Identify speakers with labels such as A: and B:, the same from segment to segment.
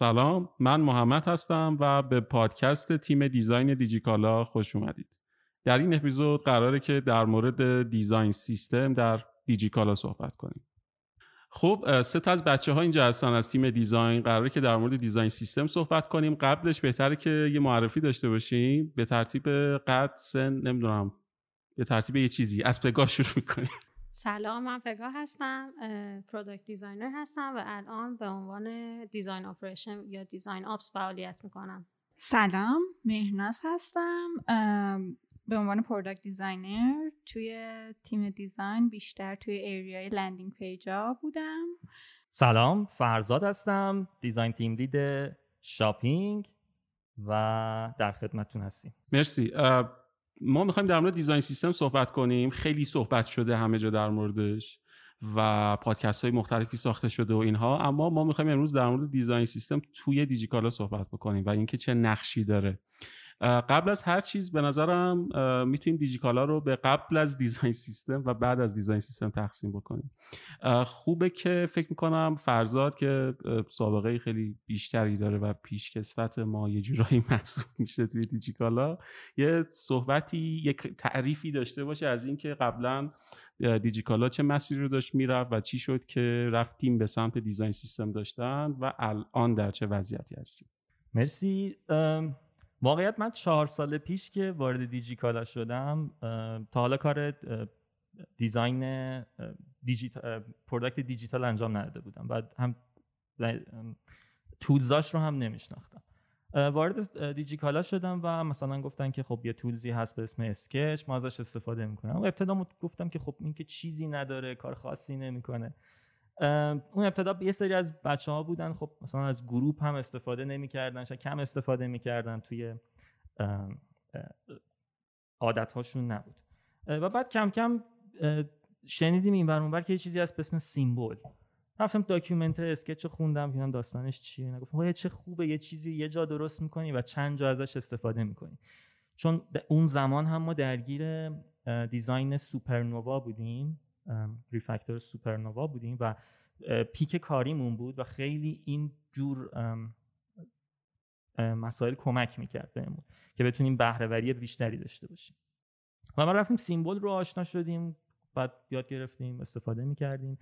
A: سلام من محمد هستم و به پادکست تیم دیزاین دیجیکالا خوش اومدید. در این اپیزود قراره که در مورد دیزاین سیستم در دیجیکالا صحبت کنیم. خب سه تا از بچه ها اینجا هستن از تیم دیزاین. قراره که در مورد دیزاین سیستم صحبت کنیم. قبلش بهتره که یه معرفی داشته باشیم. به ترتیب قد سن نمی‌دونم. به ترتیب یه چیزی. از پگاه شروع می‌کنیم.
B: سلام من پگاه هستم product designer هستم و الان به عنوان design operation یا design ops فعالیت می‌کنم.
C: سلام مهناز هستم. به عنوان product designer توی تیم design بیشتر توی area ی landing page ا بودم.
D: سلام فرزاد هستم design team lead shopping و در خدمتتون هستیم.
A: مرسی. ما می‌خوایم در مورد design system صحبت کنیم. خیلی صحبت شده همه جا در موردش و پادکست های مختلفی ساخته شده و اینها. اما ما می‌خوایم امروز در مورد دیزاین سیستم توی دیجیکالا صحبت بکنیم و اینکه چه نقشی داره. قبل از هر چیز به نظرم می‌تونیم دیجیکالا رو به قبل از دیزاین سیستم و بعد از دیزاین سیستم تقسیم بکنیم. خوبه که فکر می‌کنم فرزاد که سابقه خیلی بیشتری داره و پیشکسوت ما یه جورایی محسوب میشه توی دیجیکالا یه صحبتی یک تعریفی داشته باشه از اینکه قبلا دیجیکالا چه مسیری رو داشت می‌رفت و چی شد که رفتیم به سمت design system داشتن و الان در چه وضعیتی هستیم.
D: مرسی. واقعیت من چهار سال پیش که وارد دیجیکالا شدم تا حالا کار design دیجیتال product دیجیتال انجام نداده بودم. بعد هم tools اش رو هم نمیشناختم. وارد دیجیکالا شدم و مثلا گفتن که خب یه tools ی هست به اسم Sketch ما ازش استفاده می‌کنم. و ابتدا گفتم که خب این که چیزی نداره کار خاصی نمی‌کنه. اون ابتدا یه سری از بچه ها بودن. خب مثلا از group هم استفاده نمی‌کردن شاید کم استفاده می‌کردن. توی عادت هاشون نبود. و بعد کم کم شنیدیم این ور که یه چیزی هست به اسم symbol. رفتم document Sketch خوندم. که داستانش چیه؟ نگفتم چه خوبه یه چیزی یه جا درست می‌کنی و چند جا ازش استفاده می‌کنی. چون اون زمان هم ما درگیر design Supernova بودیم. refactor Supernova بودیم و پیک کاریمون بود و خیلی این جور مسائل کمک می‌کرد بهمون که بتونیم بهرهوری بیشتری داشته باشیم. و ما رفتیم symbol رو آشنا شدیم بعد یاد گرفتیم استفاده می‌کردیم.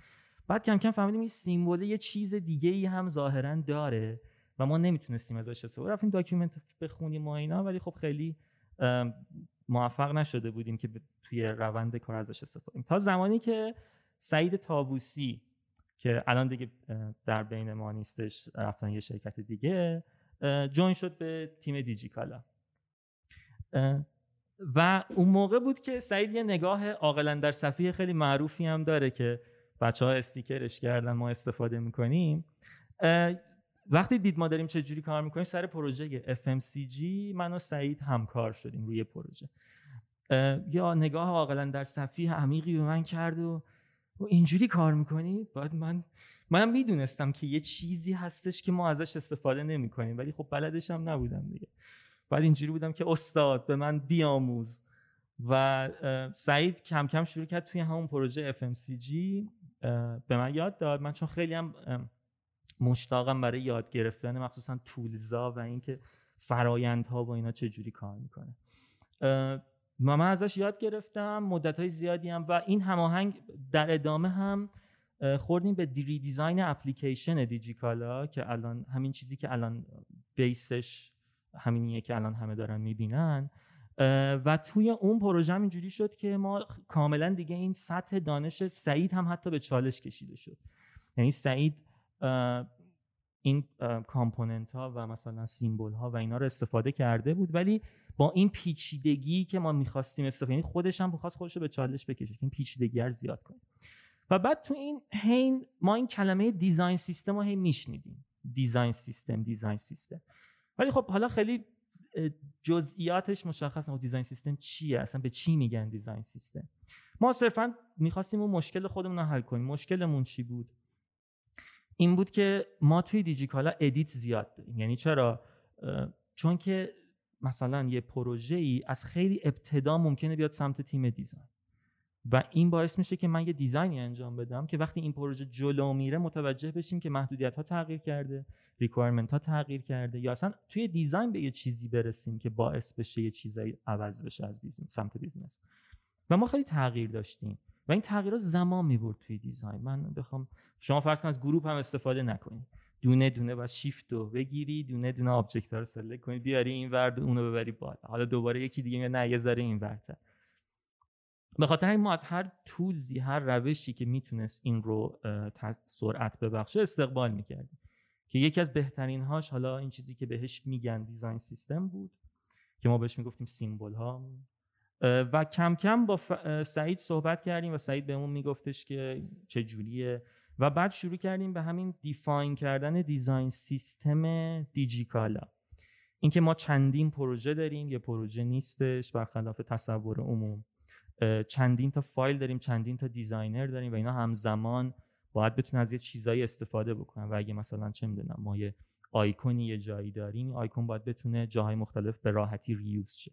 D: بعد کم کم فهمیدیم این symbol یه چیز دیگه ای هم ظاهرا داره و ما نمی‌تونستیم ازش استفاده رفتیم document بخونیم و اینا ولی خب خیلی موفق نشده بودیم که توی روند کار ازش استفاده تا زمانی که سعید تاووسی که الان دیگه در بین ما نیستش رفتن یه شرکت دیگه جوین شد به تیم دیجیکالا. و اون موقع بود که سعید یه نگاه عاقلا در صفحه خیلی معروفی هم داره که بچه ها استیکرش کردن ما استفاده می‌کنیم. وقتی دید ما داریم چه جوری کار می‌کنیم سر پروژه FMCG من و سعید همکار شدیم روی پروژه. یا نگاه عاقلا در صفحه عمیقی به من کرد و اینجوری کار می‌کنی؟ بعد من من می‌دونستم که یه چیزی هستش که ما ازش استفاده نمی‌کنیم ولی خب بلدش هم نبودم دیگه. بعد اینجوری بودم که استاد به من بیاموز و سعید کم کم شروع کرد توی همون پروژه FMCG به من یاد داد. من چون خیلی هم مشتاقم برای یاد گرفتن مخصوصا تولزا و اینکه فرایندها با اینا چجوری کار می‌کنه. من ازش یاد گرفتم مدت های زیادی هم و این هماهنگ در ادامه هم خوردیم به دی دیزاین اپلیکیشن دیجیکالا که الان همین چیزی که الان بیسش همینیه که الان همه دارن می‌بینن. و توی اون پروژه هم اینجوری شد که ما کاملا دیگه این سطح دانش سعید هم حتی به چالش کشیده شد. یعنی سعید این component ها و مثلا symbol ها و اینا رو استفاده کرده بود ولی با این پیچیدگی که ما می‌خواستیم استفاده یعنی خودش هم بخواست خودش رو به چالش بکشه که این پیچیدگی رو زیاد کنیم و بعد تو این هین ما این کلمه design system رو هی میشنیدیم. design system design system. ولی خب حالا خیلی جزئیاتش مشخص نبود design system چیه اصلا به چی میگن design system. ما صرفا می‌خواستیم اون مشکل خودمون رو حل کنیم. مشکلمون چی بود؟ این بود که ما توی دیجیکالا edit زیاد داریم. یعنی چرا؟ چون که مثلا یه پروژه ای از خیلی ابتدا ممکنه بیاد سمت تیم design. و این باعث میشه که من یه design ی انجام بدم که وقتی این پروژه جلو میره متوجه بشیم که محدودیت ها تغییر کرده requirement ها تغییر کرده یا اصلا توی design به یه چیزی برسیم که باعث بشه یه چیزایی عوض بشه از business سمت business و ما خیلی تغییر داشتیم. و این تغییرات زمان می‌برد توی design. من بخوام شما فرض کن از group هم استفاده نکنید. دونه دونه و شیفت رو بگیری دونه دونه object رو select کنی بیاری این ور اونو ببری بالا. حالا دوباره یکی دیگه نه یه ذره این ورتر به خاطر این ما از هر tools ی هر روشی که می‌تونست این رو سرعت ببخشه استقبال می‌کردیم. که یکی از بهترین هاش حالا این چیزی که بهش میگن design system بود که ما بهش می‌گفتیم symbol ها. و کم کم با سعید صحبت کردیم و سعید بهمون میگفتش که چه جوریه. و بعد شروع کردیم به همین define کردن design system دیجیکالا. اینکه ما چندین پروژه داریم یه پروژه نیستش برخلاف تصور عموم. چندین تا فایل داریم چندین تا designer داریم و اینا همزمان باید بتونن از یه چیزایی استفاده بکنن. و اگه مثلا چه می‌دونم ما یه آیکونی یه جایی داریم آیکون باید بتونه جاهای مختلف به راحتی reuse شه.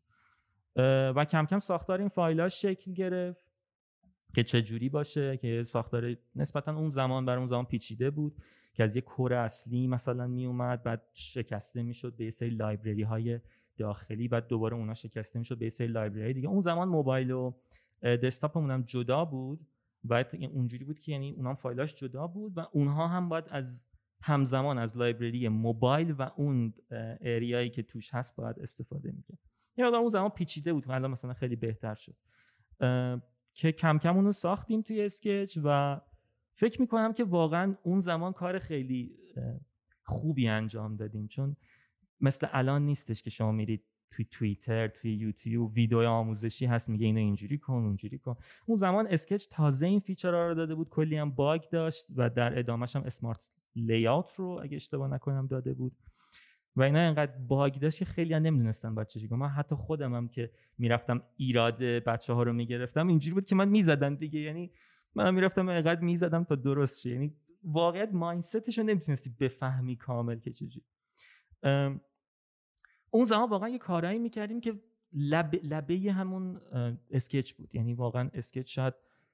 D: و کم کم ساختار این فایل شکل گرفت که چه جوری باشه که ساختار نسبتا اون زمان بر اون زمان پیچیده بود که از یه core اصلی مثلا می اومد بعد شکسته می‌شد به سری library های داخلی بعد دوباره اونا شکسته می‌شد به سری library دیگه. اون زمان موبایل و desktop مون هم جدا بود بعد اونجوری بود که یعنی اونها فایلاش جدا بود و اونها هم باید از همزمان از library موبایل و اون area یی که توش هست باید استفاده می‌کرد. یعنی اون زمان پیچیده بود الان مثلا خیلی بهتر شد. که کم کم اونو ساختیم توی اسکچ و فکر می‌کنم که واقعا اون زمان کار خیلی خوبی انجام دادیم. چون مثل الان نیستش که شما میرید توی توییتر توی یوتیوب ویدیو آموزشی هست میگه اینو اینجوری کن اونجوری کن. اون زمان اسکچ تازه این feature ها رو داده بود کلی هم bug داشت و در ادامهش هم smart لیات رو اگه اشتباه نکنم داده بود. و اینا اینقدر باگ داشت خیلی ها نمی‌دونستن باید چجوری من حتی خودم هم که می‌رفتم ایراد بچه ها رو می‌گرفتم اینجوری بود که من می‌زدم دیگه. یعنی من می‌رفتم اینقدر می‌زدم تا درست شه. یعنی واقعیت مایندستش رو نمی‌تونستی بفهمی کامل که چجوری. اون زمان واقعا یه کارایی می‌کردیم که لب، لبه همون اسکچ بود. یعنی واقعا اسکچ شاید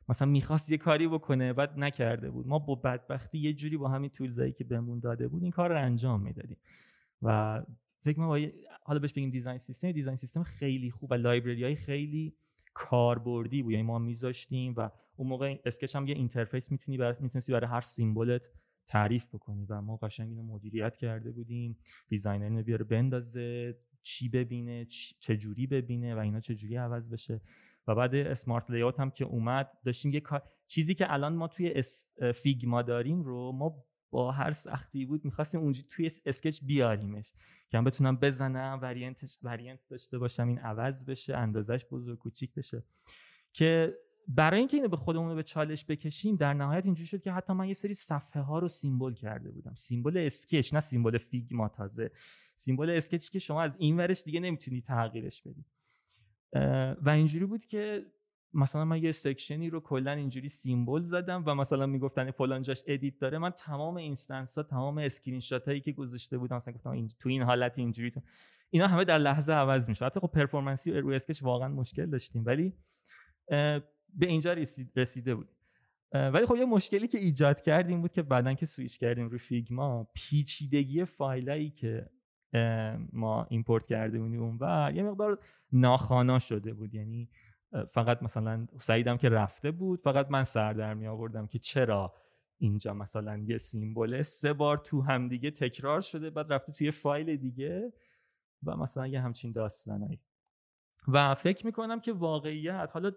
D: مثلا می‌خواست یه کاری بکنه بعد نکرده بود. ما با بدبختی یه جوری با همین tools ایی که بهمون داده بود این کار رو انجام می‌دادیم. و فکر کنم حالا بهش بگیم design system design system خیلی خوب و library های خیلی کاربردی بود. یعنی ما میذاشتیم و اون موقع اسکچ هم یه interface می‌تونی برای می‌تونستی برای هر symbol ت تعریف بکنی و ما قشنگ اینو مدیریت کرده بودیم. designer اینو بیاره بندازه چی ببینه چه جوری ببینه و اینا چه جوری عوض بشه. و بعد اسمارت لیات هم که اومد داشتیم یه چیزی که الان ما توی فیگما داریم رو ما با هر سختی بود می‌خواستیم اونجا توی اسکچ بیاریمش. که هم بتونم بزنم وریانت وریانت داشته باشم این عوض بشه اندازش بزرگ کوچیک بشه. که برای اینکه اینو به خودمون به چالش بکشیم در نهایت اینجوری شد که حتی من یه سری صفحه ها رو سیمبل کرده بودم. سیمبل اسکچ نه سیمبل فیگما تازه symbol اسکچ که شما از این ورش دیگه نمی‌تونی تغییرش بدی. و اینجوری بود که مثلا من یه section ی رو کلا اینجوری symbol زدم و مثلا می‌گفتن فلان جاش edit داره من تمام instance ها تمام اسکرین شات هایی که گذاشته بودم مثلا گفتم این تو این حالت اینجوری تو اینا همه در لحظه عوض میشه حتی خب performance ی روی اسکچ واقعا مشکل داشتیم ولی به اینجا رسیده بود. ولی خب یه مشکلی که ایجاد کردیم بود که بعدا که سویش کردیم روی فیگما پیچیدگی فایلایی که ما import کرده بودیم و یه مقدار ناخوانا شده بود. یعنی فقط مثلا سعیدم که رفته بود فقط من سر در می آوردم که چرا اینجا مثلا یه symbol سه بار تو هم دیگه تکرار شده بعد رفته توی فایل دیگه و مثلا یه همچین داستانایی. و فکر می‌کنم که واقعیت حالا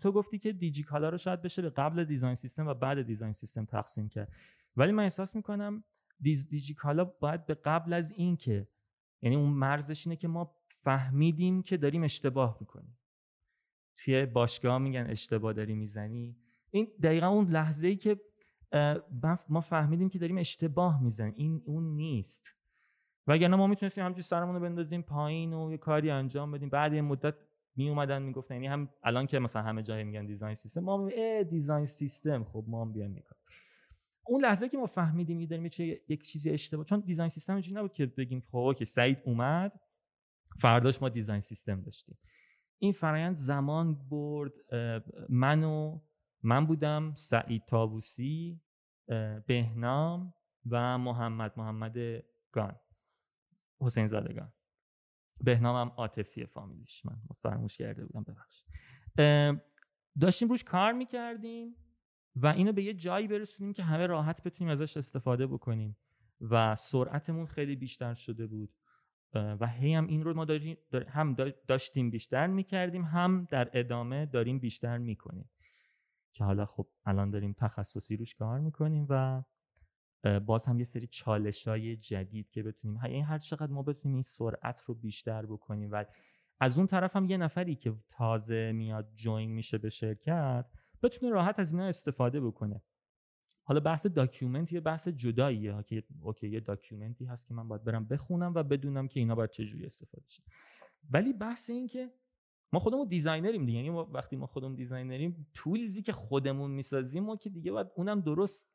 D: تو گفتی که دیجی کالا رو شاید بشه به قبل design system و بعد design system تقسیم کرد. ولی من احساس می‌کنم دیز دیجی کالا باید به قبل از این که یعنی اون مرزش اینه که ما فهمیدیم که داریم اشتباه می‌کنیم. توی باشگاه میگن اشتباه داری می‌زنی. این دقیقا اون لحظه ای که ما فهمیدیم که داریم اشتباه می‌زنیم. این اون نیست. وگرنه ما می‌تونستیم همچنین سرمون رو بندازیم پایین و یه کاری انجام بدیم. بعد یه مدت می اومدن می‌گفتن یعنی هم الان که مثلا همه جای میگن دیزاین سیستم ما ای دیزاین سیستم خب ما هم بیایم می‌کنیم اون لحظه که ما فهمیدیم داریم یک چیزی اشتباه چون دیزاین سیستم اینجوری نبود که بگیم خب که سعید اومد فرداش ما دیزاین سیستم داشتیم. این فرایند زمان برد من و من بودم سعید تابوسی بهنام و محمد محمد گان حسین زادگان بهنامم عاطفی فامیلیش من فراموش کرده بودم ببخش داشتیم روش کار می‌کردیم و اینو به یه جایی برسونیم که همه راحت بتونیم ازش استفاده بکنیم و سرعتمون خیلی بیشتر شده بود. و هی هم این رو ما هم داشتیم بیشتر می‌کردیم هم در ادامه داریم بیشتر می‌کنیم. که حالا خب الان داریم تخصصی روش کار می‌کنیم و باز هم یه سری چالش های جدید که بتونیم این هر چقدر ما بتونیم این سرعت رو بیشتر بکنیم و از اون طرف هم یه نفری که تازه میاد join میشه به شرکت بتونه راحت از اینا استفاده بکنه. حالا بحث document یه بحث جداییه. که okay یه document ی هست که من باید برم بخونم و بدونم که اینا باید چجوری استفاده شه. ولی بحث این که ما خودمون designer یم دیگه. یعنی وقتی ما خودمون designer یم tools ی که خودمون می‌سازیم ما که دیگه باید اونم درست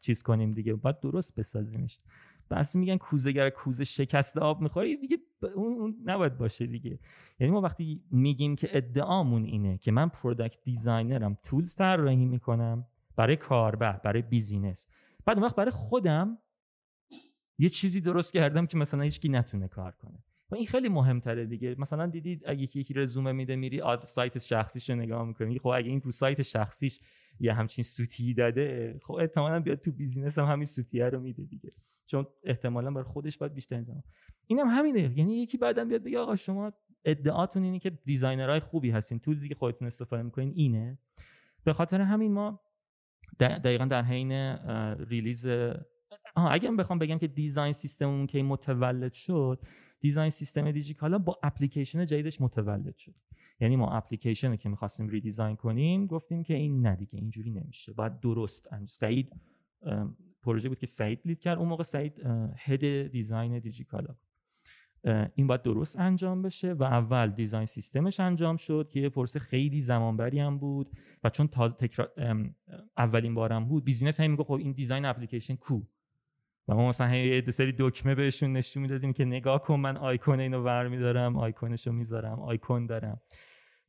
D: چیز کنیم دیگه. باید درست بسازیمش. بس میگن کوزه‌گر از کوزه شکسته آب می‌خوره دیگه اون, نباید باشه دیگه. یعنی ما وقتی میگیم که ادعامون اینه که من product designer م tools طراحی می‌کنم برای کاربر برای business. بعد اون وقت برای خودم یه چیزی درست کردم که مثلا هیچکی نتونه کار کنه. و این خیلی مهمتره دیگه. مثلا دیدید اگه یکی رزومه میده میری سایت شخصیش رو نگاه می‌کنی. خب اگه این تو سایت شخصیش یه همچین سوتی داده خب احتمالا بیاد تو business هم همین سوتیه رو میده دیگه. چون احتمالا برای خودش باید بیشتر انجام اینم هم همینه. یعنی یکی بعدم بیاد بگه آقا شما ادعاتون اینه که designer های خوبی هستین. tools ی که خودتون استفاده می‌کنین اینه. به خاطر همین ما دقیقا در حین release اگه بخوام بگم که design system مون که متولد شد design system دیجیکالا با اپلیکیشن جدیدش متولد شد. یعنی ما اپلیکیشن که می‌خواستیم redesign کنیم گفتیم که این نه دیگه اینجوری نمیشه. باید درست سعید پروژه بود که سعید lead کرد اون موقع سعید head design دیجیکالا این باید درست انجام بشه و اول design system ش انجام شد که یه پروسه خیلی زمانبری هم بود و چون تازه تکرار اولین بارم بود business هم میگه خب این design application کو؟ و ما مثلا یه سری دکمه بهشون نشون می‌دادیم که نگاه کن من آیکون اینو ور میدارم آیکونشو می‌ذارم آیکون دارم.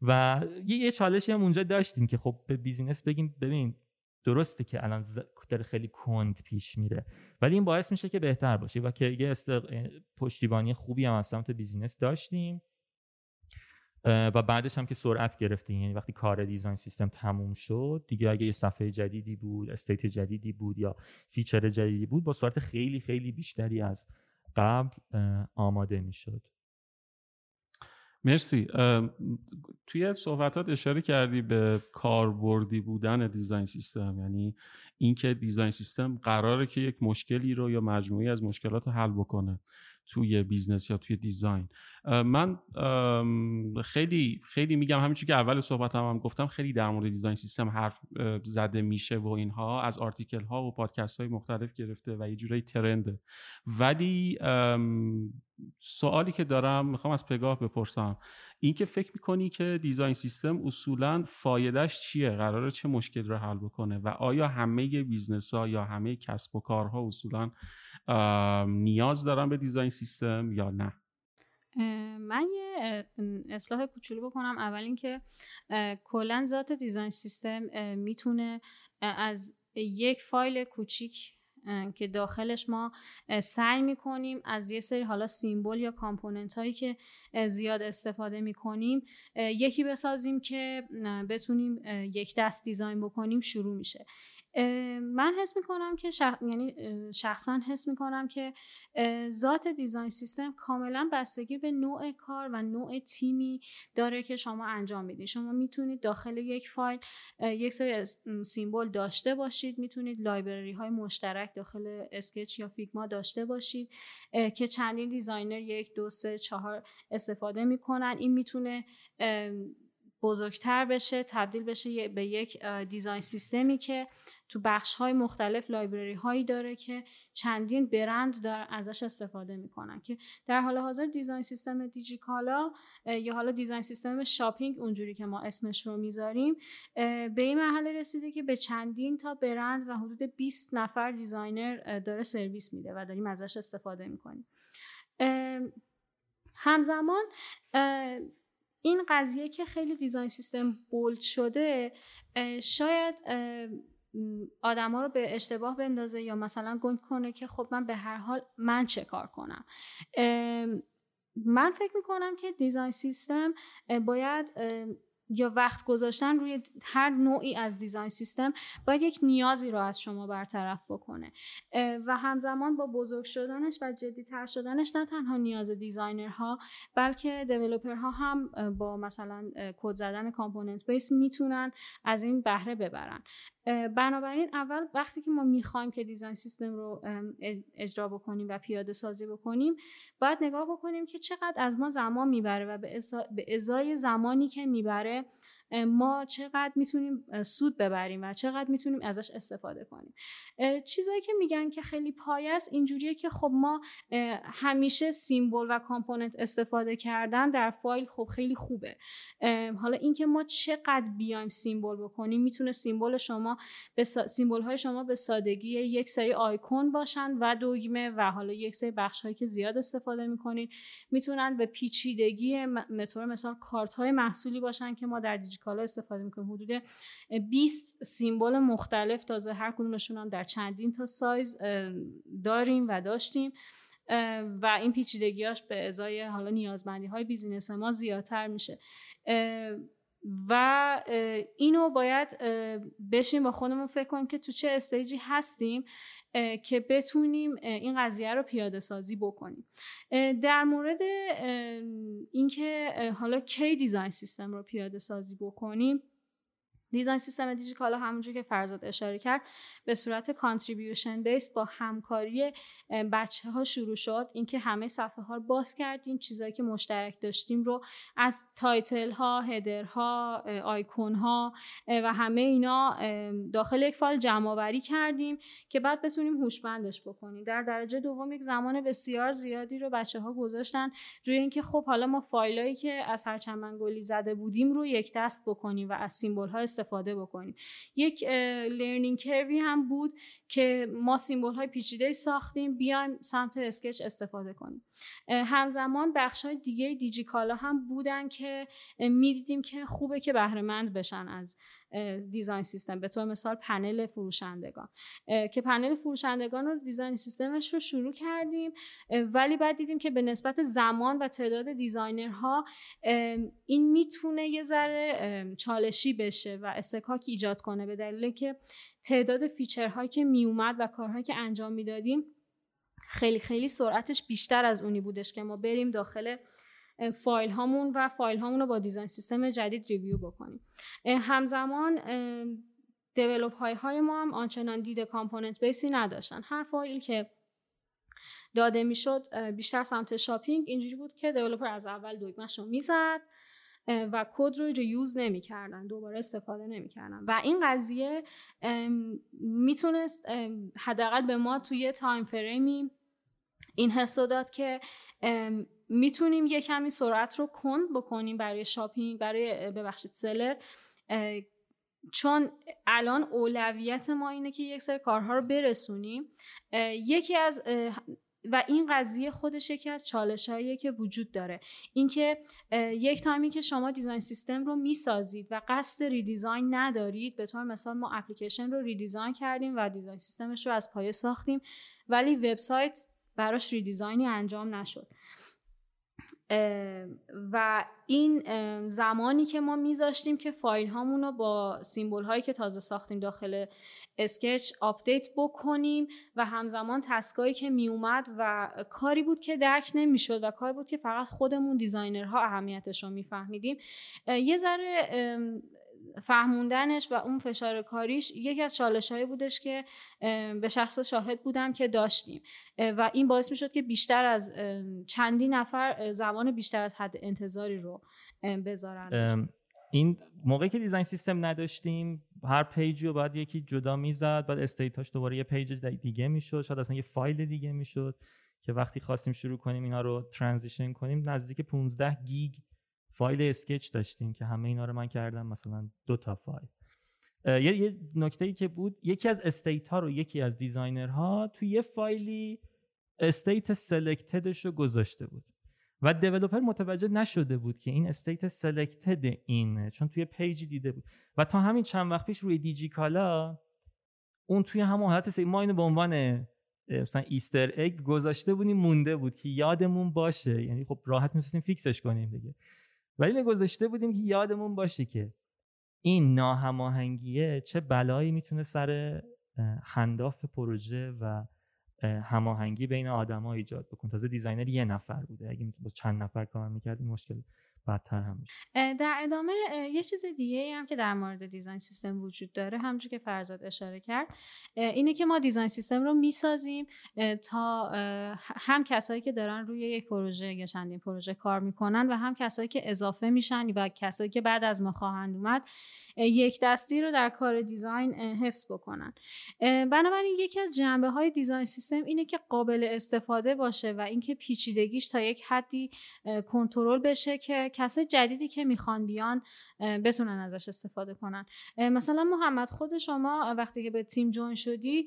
D: و یه, یه چالشی هم اونجا داشتیم که خب به business بگیم ببین درسته که الان داره خیلی کند پیش میره. ولی این باعث میشه که بهتر باشه و که یه پشتیبانی خوبی هم از سمت business داشتیم. و بعدش هم که سرعت گرفتیم. یعنی وقتی کار design system تموم شد دیگه اگه یه صفحه جدیدی بود state جدیدی بود یا feature جدیدی بود با سرعت خیلی خیلی بیشتری از قبل آماده می‌شد.
A: مرسی. توی صحبتات اشاره کردی به کاربردی بودن design system. یعنی اینکه design system قراره که یک مشکلی رو یا مجموعی از مشکلات رو حل بکنه. توی business یا توی design. من خیلی خیلی میگم همین که اول صحبت هم, هم گفتم خیلی در مورد design system حرف زده میشه و اینها. از article ها و پادکست های مختلف گرفته و یه جورایی trend ه. ولی سوالی که دارم می‌خوام از پگاه بپرسم. اینکه فکر می‌کنی که design system اصولا فایده‌ش چیه؟ قراره چه مشکل رو حل بکنه؟ و آیا همه business ها یا همه کسب و کارها اصولا نیاز دارن به design system یا نه؟
B: من یه اصلاح کوچولو بکنم. اول اینکه کلا ذات design system می‌تونه از یک فایل کوچیک که داخلش ما سعی می‌کنیم از یه سری حالا symbol یا component هایی که زیاد استفاده می‌کنیم یکی بسازیم که بتونیم یک دست design بکنیم شروع میشه. من حس می‌کنم که یعنی شخصا حس می‌کنم که ذات design system کاملا بستگی به نوع کار و نوع تیمی داره که شما انجام می‌دید شما می‌تونید داخل یک فایل یک سری symbol داشته باشید. می‌تونید library های مشترک داخل اسکچ یا فیگما داشته باشید که چندین designer یک دو سه چهار استفاده می‌کنن. این می‌تونه بزرگتر بشه تبدیل بشه به یک design system ی که تو بخش های مختلف library هایی داره که چندین برند داره ازش استفاده می‌کنن که در حال حاضر design system دیجیکالا یا حالا design system shopping اونجوری که ما اسمش رو می‌ذاریم به این مرحله رسیده که به چندین تا برند و حدود 20 نفر designer داره سرویس میده و داریم ازش استفاده می‌کنیم. همزمان این قضیه که خیلی design system bold شده شاید آدما رو به اشتباه بندازه یا مثلا گنگ کنه که خب من به هر حال من چه کار کنم. من فکر می‌کنم که design system باید یا وقت گذاشتن روی هر نوعی از design system باید یک نیازی رو از شما برطرف بکنه. و همزمان با بزرگ شدنش و جدیتر شدنش نه تنها نیاز designer ها بلکه developer ها هم با مثلا کد زدن component base می‌تونن از این بهره ببرن. بنابراین اول وقتی که ما می‌خوایم که design system رو اجرا بکنیم و پیاده سازی بکنیم باید نگاه بکنیم که چقدر از ما زمان می‌بره و به ازای زمانی که می‌بره ما چقدر می‌تونیم سود ببریم و چقدر می‌تونیم ازش استفاده کنیم. چیزایی که میگن که خیلی پایه است اینجوریه که خب ما همیشه سیمبل و کامپوننت استفاده کردن در فایل خب خیلی خوبه. حالا اینکه ما چقدر بیایم سیمبل بکنیم می‌تونه سیمبل شما به symbol های شما به سادگی یک سری آیکون باشن و دکمه و حالا یک سری بخش هایی که زیاد استفاده می‌کنید. می‌تونن به پیچیدگی مثال کارت های محصولی باشن که ما در دیجیکالا استفاده می‌کنیم. حدود 20 symbol مختلف تازه هر کدومشون هم در چندین تا سایز داریم و داشتیم. و این پیچیدگیاش به ازای حالا نیازمندی های business ما زیادتر میشه. و اینو باید بشینیم با خودمون فکر کنیم که تو چه stage ی هستیم. که بتونیم این قضیه رو پیاده سازی بکنیم. در مورد اینکه حالا کی design system رو پیاده سازی بکنیم design system دیجیکالا همونجور که فرزاد اشاره کرد به صورت contribution base با همکاری بچه ها شروع شد. اینکه همه صفحه ها رو باز کردیم چیزهایی که مشترک داشتیم رو از title ها header ها آیکون ها و همه اینا داخل یک فایل جمع آوری کردیم که بعد بتونیم هوشمندش بکنیم. در درجه دوم یک زمان بسیار زیادی رو بچه ها گذاشتن روی اینکه خب حالا ما فایلایی که از هر چند زده بودیم رو یک دست بکنیم و از symbol ها استفاده بکنیم. یک learning curve ی هم بود که ما symbol های پیچیده ساختیم بیایم سمت اسکچ استفاده کنیم. همزمان بخش های دیگه دیجیکالا هم بودن که می‌دیدیم که خوبه که بهره مند بشن از design system. به طور مثال پنل فروشندگان. که پنل فروشندگان رو design system ش رو شروع کردیم ولی بعد دیدیم که به نسبت زمان و تعداد designer ها این می‌تونه یه ذره چالشی بشه و اصطکاک ایجاد کنه. به دلیل که تعداد feature هایی که میومد و کارهایی که انجام می‌دادیم خیلی خیلی سرعتش بیشتر از اونی بودش که ما بریم داخل فایل هامون و فایل هامون رو با design system جدید review بکنیم. همزمان developer های ما هم آنچنان دید component base ی نداشتن. هر فایلی که داده می‌شد بیشتر سمت shopping اینجوری بود که developer از اول دکمه‌ش رو می‌زد. و کد رو reuse نمی‌کردن دوباره استفاده نمی‌کردن. و این قضیه می‌تونست حداقل به ما توی time frame ی این حس داد که می‌تونیم یه کمی سرعت رو کند بکنیم برای shopping برای ببخشید seller چون الان اولویت ما اینه که یک سری کارها رو برسونیم. یکی از و این قضیه خودش یکی از چالش که وجود داره. اینکه یک تایمی که شما design system رو می‌سازید و قصد redesign ندارید به طور مثال ما اپلیکیشن رو redesign کردیم و design system ش رو از پایه ساختیم ولی وبسایت براش redesign ی انجام نشد. و این زمانی که ما میذاشتیم که فایل هامون رو با symbol هایی که تازه ساختیم داخل اسکچ update بکنیم و همزمان task ایی که میومد و کاری بود که درک نمی‌شد و کاری بود که فقط خودمون designer ها اهمیتش رو میفهمیدیم. یه ذره فهموندنش و اون فشار کاریش یکی از چالش هایی بودش که به شخص شاهد بودم که داشتیم. و این باعث می شد که بیشتر از چندی نفر زمان بیشتر از حد انتظاری رو بذارن.
D: این موقعی که design system نداشتیم هر page ی رو باید یکی جدا می‌زد بعد state اش دوباره یه page دیگه می‌شد شاید اصلا یه فایل دیگه می‌شد که وقتی خواستیم شروع کنیم اینا رو transition کنیم نزدیک 15 گیگ فایل اسکچ داشتیم که همه اینا رو من کردم مثلا دو تا فایل. یه, یه نکته ای که بود یکی از state ها رو یکی از designer ها توی یه فایلی state selected ش رو گذاشته بود و developer متوجه نشده بود که این state selected اینه چون توی page ی دیده بود. و تا همین چند وقت پیش روی دیجی کالا اون توی همون حالت ما اینو به عنوان مثلا Easter egg گذاشته بودیم مونده بود که یادمون باشه. یعنی خب راحت می‌تونستیم fix ش کنیم دیگه. ولی گذاشته بودیم که یادمون باشه که این ناهماهنگیه چه بلایی می‌تونه سر handoff پروژه و هماهنگی بین آدما ایجاد بکن تازه designer یه نفر بوده. اگه با چند نفر کار می‌کرد این مشکل بدتر هم
B: در ادامه یه چیز دیگه هم که در مورد design system وجود داره همونجور که فرزاد اشاره کرد اینه که ما design system رو می‌سازیم تا هم کسایی که دارن روی یک پروژه یا چندین پروژه کار می‌کنن و هم کسایی که اضافه میشن و کسایی که بعد از ما خواهند اومد یک دستی رو در کار دیزاین حفظ بکنن. بنابراین یکی از جنبه های دیزاین سیستم اینه که قابل استفاده باشه و اینکه پیچیدگیش تا یک حدی کنترل بشه که کسای جدیدی که می‌خوان بیان بتونن ازش استفاده کنن. مثلا محمد خود شما وقتی که به تیم جوین شدی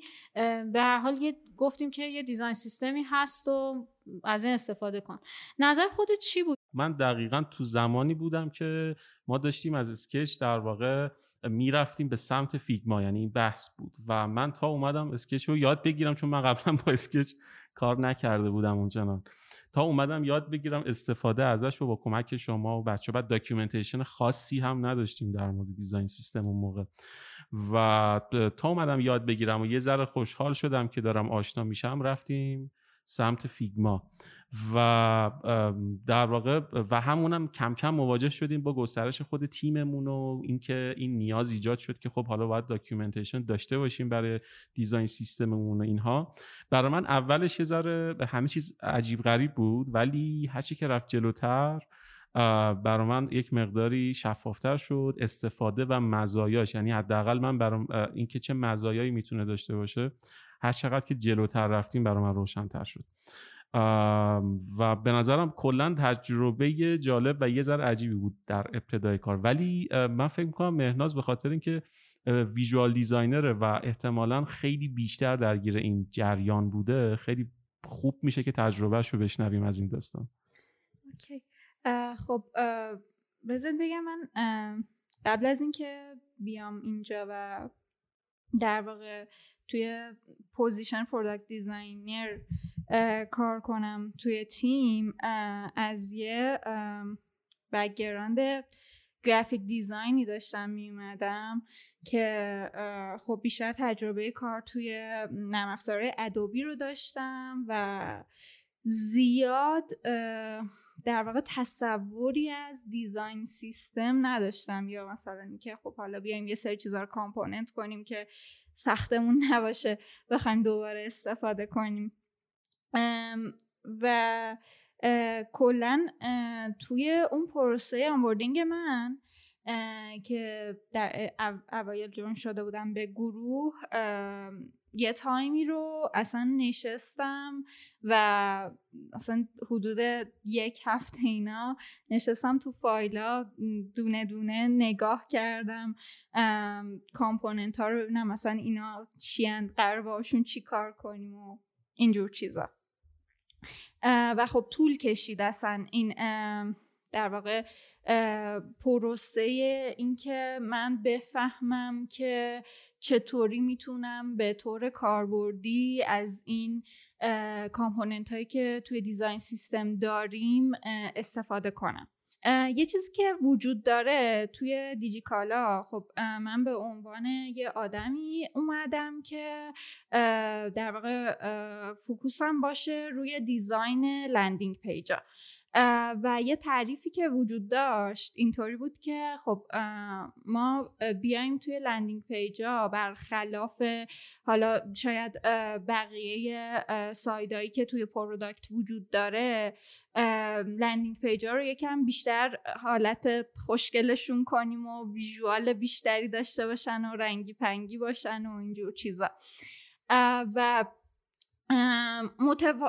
B: به هر حال یه گفتیم که یه design system ی هست و از این استفاده کن. نظر خودت چی بود؟
A: من دقیقا تو زمانی بودم که ما داشتیم از اسکچ در واقع می‌رفتیم به سمت فیگما یعنی این بحث بود. و من تا اومدم اسکچ رو یاد بگیرم چون من قبلا با اسکچ کار نکرده بودم اونجا تا اومدم یاد بگیرم استفاده ازش رو با کمک شما و بچه بعد documentation خاصی هم نداشتیم در مورد design system اون موقع. و تا اومدم یاد بگیرم و یه ذره خوشحال شدم که دارم آشنا میشم رفتیم سمت فیگما. و در واقع و همونم کم کم مواجه شدیم با گسترش خود تیممون و اینکه این نیاز ایجاد شد که خب حالا باید documentation داشته باشیم برای design system مون و اینها. برای من اولش یه ذره همه چیز عجیب غریب بود ولی هرچی که رفت جلوتر برای من یک مقداری شفافتر شد استفاده و مزایاش. یعنی حداقل من برای اینکه چه مزایایی می‌تونه داشته باشه هر چقدر که جلوتر رفتیم برای من روشنتر شد. و به نظرم کلا تجربه جالب و یه ذره عجیبی بود در ابتدای کار ولی من فکر می‌کنم مهناز به خاطر اینکه ویژوال دیزاینره و احتمالا خیلی بیشتر درگیر این جریان بوده خیلی خوب میشه که تجربهش رو بشنویم از این داستان
C: اوکی. خب بزن بگم من قبل از اینکه بیام اینجا و در واقع توی position product designer کار کنم توی تیم از یه background graphic design ی داشتم می اومدم که خب بیشتر تجربه کار توی نرم افزار ادوبی رو داشتم و زیاد در واقع تصوری از design system نداشتم یا مثلا که خب حالا بیایم یه سری چیزا رو component کنیم که سختمون نباشه بخوایم دوباره استفاده کنیم. و کلا توی اون پروسه onboarding من که در اوایل join شده بودم به گروه یه تایمی رو اصلا نشستم و اصلا حدود یک هفته اینا نشستم تو فایلا دونه دونه نگاه کردم کامپوننت ها رو ببینم مثلا اینا چی قرار باشون چی کار کنیم و اینجور چیزا. و خب طول کشید اصلا این در واقع پروسه اینکه من بفهمم که چطوری می‌تونم به طور کاربردی از این component هایی که توی design system داریم استفاده کنم. یه چیزی که وجود داره توی دیجیکالا خب من به عنوان یه آدمی اومدم که در واقع focus م باشه روی design landing page ا. و یه تعریفی که وجود داشت اینطوری بود که خب ما بیایم توی landing page ا برخلاف حالا شاید بقیه side ایی که توی product وجود داره landing page ا رو یکم بیشتر حالت خوشگلشون کنیم و visual بیشتری داشته باشن و رنگی پنگی باشن و اینجور چیزا. و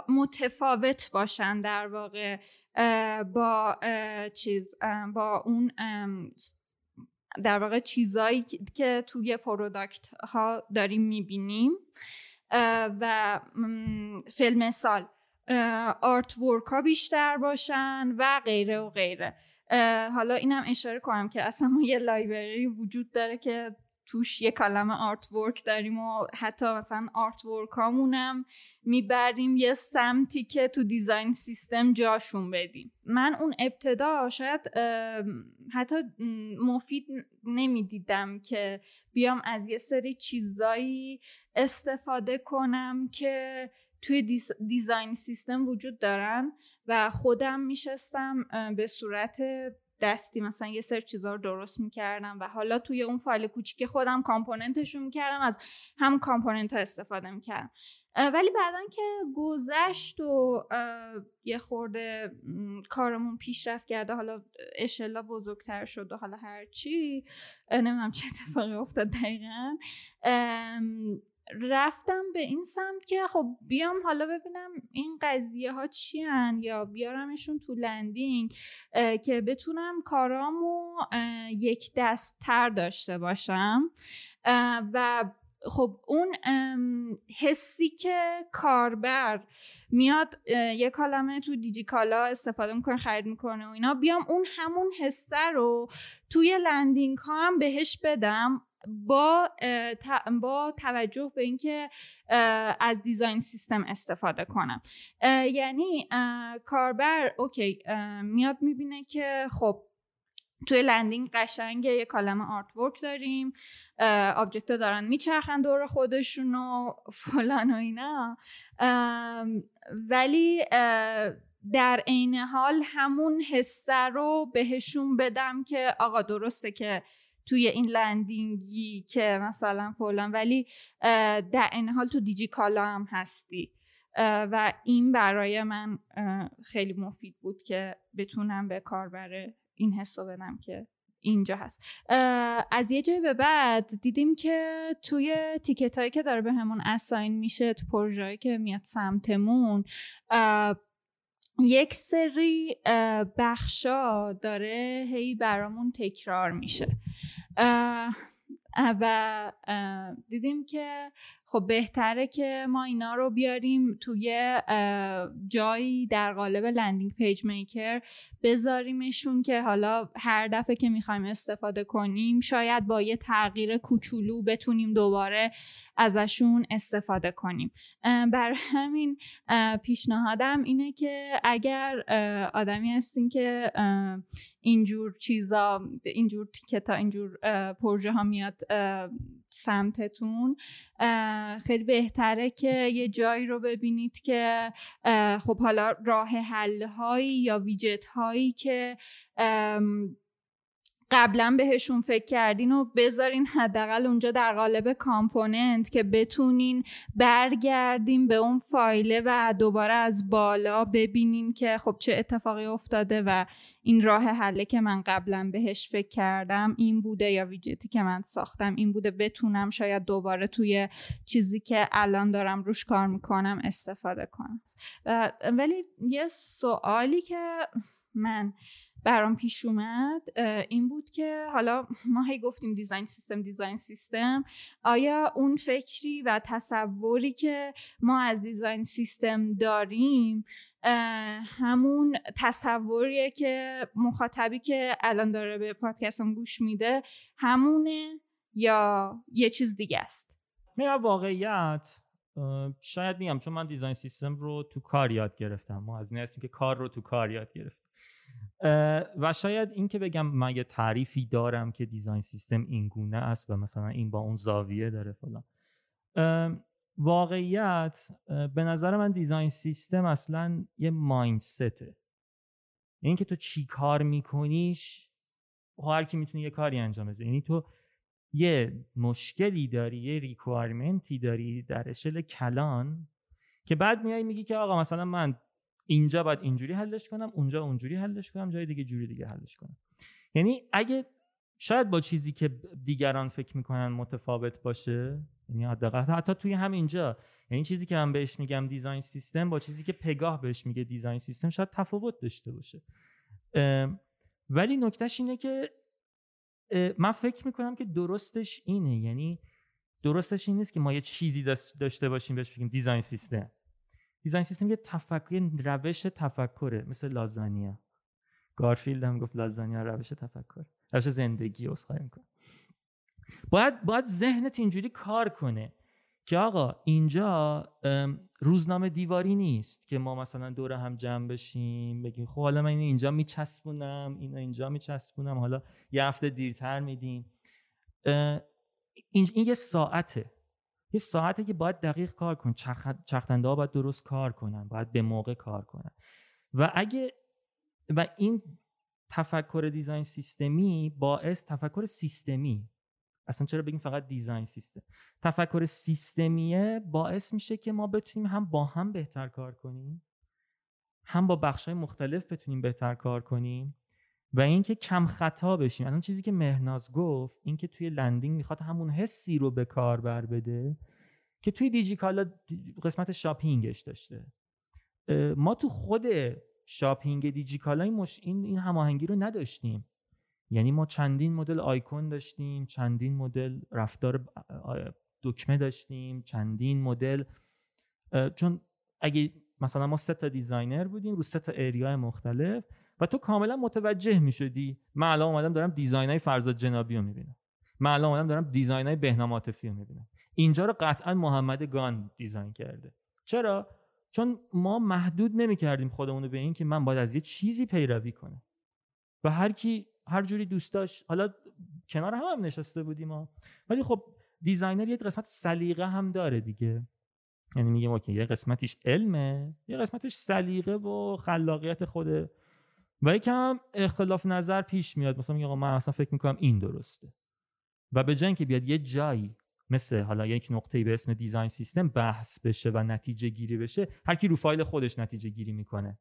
C: متفاوت باشن در واقع با چیز با اون در واقع چیزایی که توی product ها داریم می‌بینیم. و فیلم سال. artwork ها بیشتر باشن و غیره و غیره. حالا اینم اشاره کنم که اصلا ما یه library وجود داره که توش یه کلمه artwork داریم و حتی مثلا artwork هامونم می‌بریم یه سمتی که تو دیزاین سیستم جاشون بدیم. من اون ابتدا شاید حتی مفید نمی‌دیدم که بیام از یه سری چیزایی استفاده کنم که توی دیزاین سیستم وجود دارن و خودم میشستم به صورت دستی مثلا یه سر چیزا رو درست می‌کردم و حالا توی اون فایل کوچیک خودم کامپوننتشون می‌کردم از هم component ها استفاده می‌کردم. ولی بعدا که گذشت و یه خورده کارمون پیشرفت کرده حالا اشلا بزرگتر شد و حالا هرچی نمی‌دونم چه اتفاقی افتاد دقیقا رفتم به این سمت که خب بیام حالا ببینم این قضیه ها چی هن یا بیارمشون تو landing که بتونم کارامو یک دست تر داشته باشم. و خب اون حسی که کاربر میاد یه کالمه تو دیجیکالا استفاده می‌کنه خرید می‌کنه و اینا بیام اون همون حسه رو توی لندینگ ها هم بهش بدم. با با توجه به اینکه از دیزاین سیستم استفاده کنم. یعنی کاربر okay میاد می‌بینه که خب توی landing قشنگ یه عالمه artwork داریم object دارن میچرخن دور خودشون و فلان و اینا. ولی در عین حال همون حسه رو بهشون بدم که آقا درسته که توی این landing ی که مثلا فلان ولی در این حال تو دیجی کالا هم هستی. و این برای من خیلی مفید بود که بتونم به کاربر این حسو بدم که اینجا هست. از یه جای به بعد دیدیم که توی تیکت هایی که داره به همون اساین میشه تو پروژه که میاد سمتمون یک سری بخشا داره هی برامون تکرار میشه. و دیدیم که خب بهتره که ما اینا رو بیاریم توی جایی در قالب landing page maker بذاریمشون که حالا هر دفعه که می‌خوایم استفاده کنیم شاید با یه تغییر کوچولو بتونیم دوباره ازشون استفاده کنیم. بر همین پیشنهادم اینه که اگر آدمی هستین که اینجور چیزا اینجور ticket ا اینجور پروژه ها میاد سمتتون. خیلی بهتره که یه جایی رو ببینید که خب حالا راه حل هایی یا ویجت هایی که قبلا بهشون فکر کردین و بذارین حداقل اونجا در قالب کامپوننت که بتونین برگردین به اون فایله و دوباره از بالا ببینین که خب چه اتفاقی افتاده و این راه حله که من قبلا بهش فکر کردم این بوده یا ویجتی که من ساختم این بوده بتونم شاید دوباره توی چیزی که الان دارم روش کار می‌کنم استفاده کنم. ولی یه سوالی که من برام پیش اومد این بود که حالا ما هی گفتیم دیزاین سیستم دیزاین سیستم. آیا اون فکری و تصوری که ما از دیزاین سیستم داریم همون تصوریه که مخاطبی که الان داره به پادکستم گوش میده همونه یا یه چیز دیگه است؟
D: میرا واقعیت شاید میگم چون من دیزاین سیستم رو تو کار یاد گرفتم. ما از این که کار رو تو کار یاد گرفتم و شاید این که بگم من یه تعریفی دارم که دیزاین سیستم این گونه است و مثلا این با اون زاویه داره فلان. واقعیت به نظر من دیزاین سیستم اصلا یه مایندسته. این که تو چی کار میکنیش هر کی می‌تونه یه کاری انجام بده. یعنی تو یه مشکلی داری یه ریکوایرمنتی داری در اشل کلان که بعد میای میگی که آقا مثلا من اینجا باید اینجوری حلش کنم اونجا اونجوری حلش کنم جای دیگه جوری دیگه حلش کنم. یعنی اگه شاید با چیزی که دیگران فکر می‌کنن متفاوت باشه یعنی حداقل حتی توی همینجا یعنی چیزی که من بهش میگم دیزاین سیستم با چیزی که پگاه بهش میگه دیزاین سیستم شاید تفاوت داشته باشه. ولی نکتهش اینه که من فکر می‌کنم که درستش اینه. یعنی درستش این نیست که ما یه چیزی داشته باشیم بهش بگیم دیزاین سیستم. دیزاین سیستم یه تفکر روش تفکره مثل لازانیا. گارفیلد هم گفت لازانیا روش تفکر روش زندگی اسخای می‌کنه. باید باید ذهنت اینجوری کار کنه که آقا اینجا روزنامه دیواری نیست که ما مثلا دور هم جمع بشیم بگیم خب حالا من اینجا میچسبونم اینو اینجا میچسبونم حالا یه هفته دیرتر میدیم. این یه ساعته. یه ساعته که باید دقیق کار کن چرخنده ها باید درست کار کنن باید به موقع کار کنن. و اگه و این تفکر design سیستمی باعث تفکر سیستمی. اصلا چرا بگیم فقط design system؟ تفکر سیستمیه باعث میشه که ما بتونیم هم با هم بهتر کار کنیم هم با بخش مختلف بتونیم بهتر کار کنیم. و اینکه کم خطا بشیم. الان چیزی که مهناز گفت اینکه توی landing می‌خواد همون حسی رو به کاربر بده که توی دیجیکالا قسمت shopping ش داشته. ما تو خود shopping دیجیکالا این, مش... این, این هماهنگی رو نداشتیم. یعنی ما چندین مدل آیکون داشتیم چندین مدل رفتار دکمه داشتیم چندین مدل چون اگه مثلا ما سه تا designer بودیم رو سه تا area مختلف و تو کاملا متوجه می شدی من الان اومدم دارم design های فرزاد جنابی رو می‌بینم. من الان اومدم دارم design های بهنام عاطفی رو می‌بینم. اینجا رو قطعا محمد گان design کرده. چرا؟ چون ما محدود نمی کردیم خودمون رو به این که من باید از یه چیزی پیروی کنم. و هر کی هر جوری دوست داشت. حالا کنار هم, هم نشسته بودیم ما ولی خب designer یه قسمت سلیقه هم داره دیگه. یعنی میگه okay یه قسمتش علمه یه قسمتش سلیقه و خلاقیت خوده و یکم اختلاف نظر پیش میاد. مثلا میگه من اصلا فکر می‌کنم این درسته. و به جای که بیاد یه جایی مثل حالا یک نقطه به اسم دیزاین سیستم بحث بشه و نتیجه گیری بشه هر کی رو فایل خودش نتیجه گیری می‌کنه.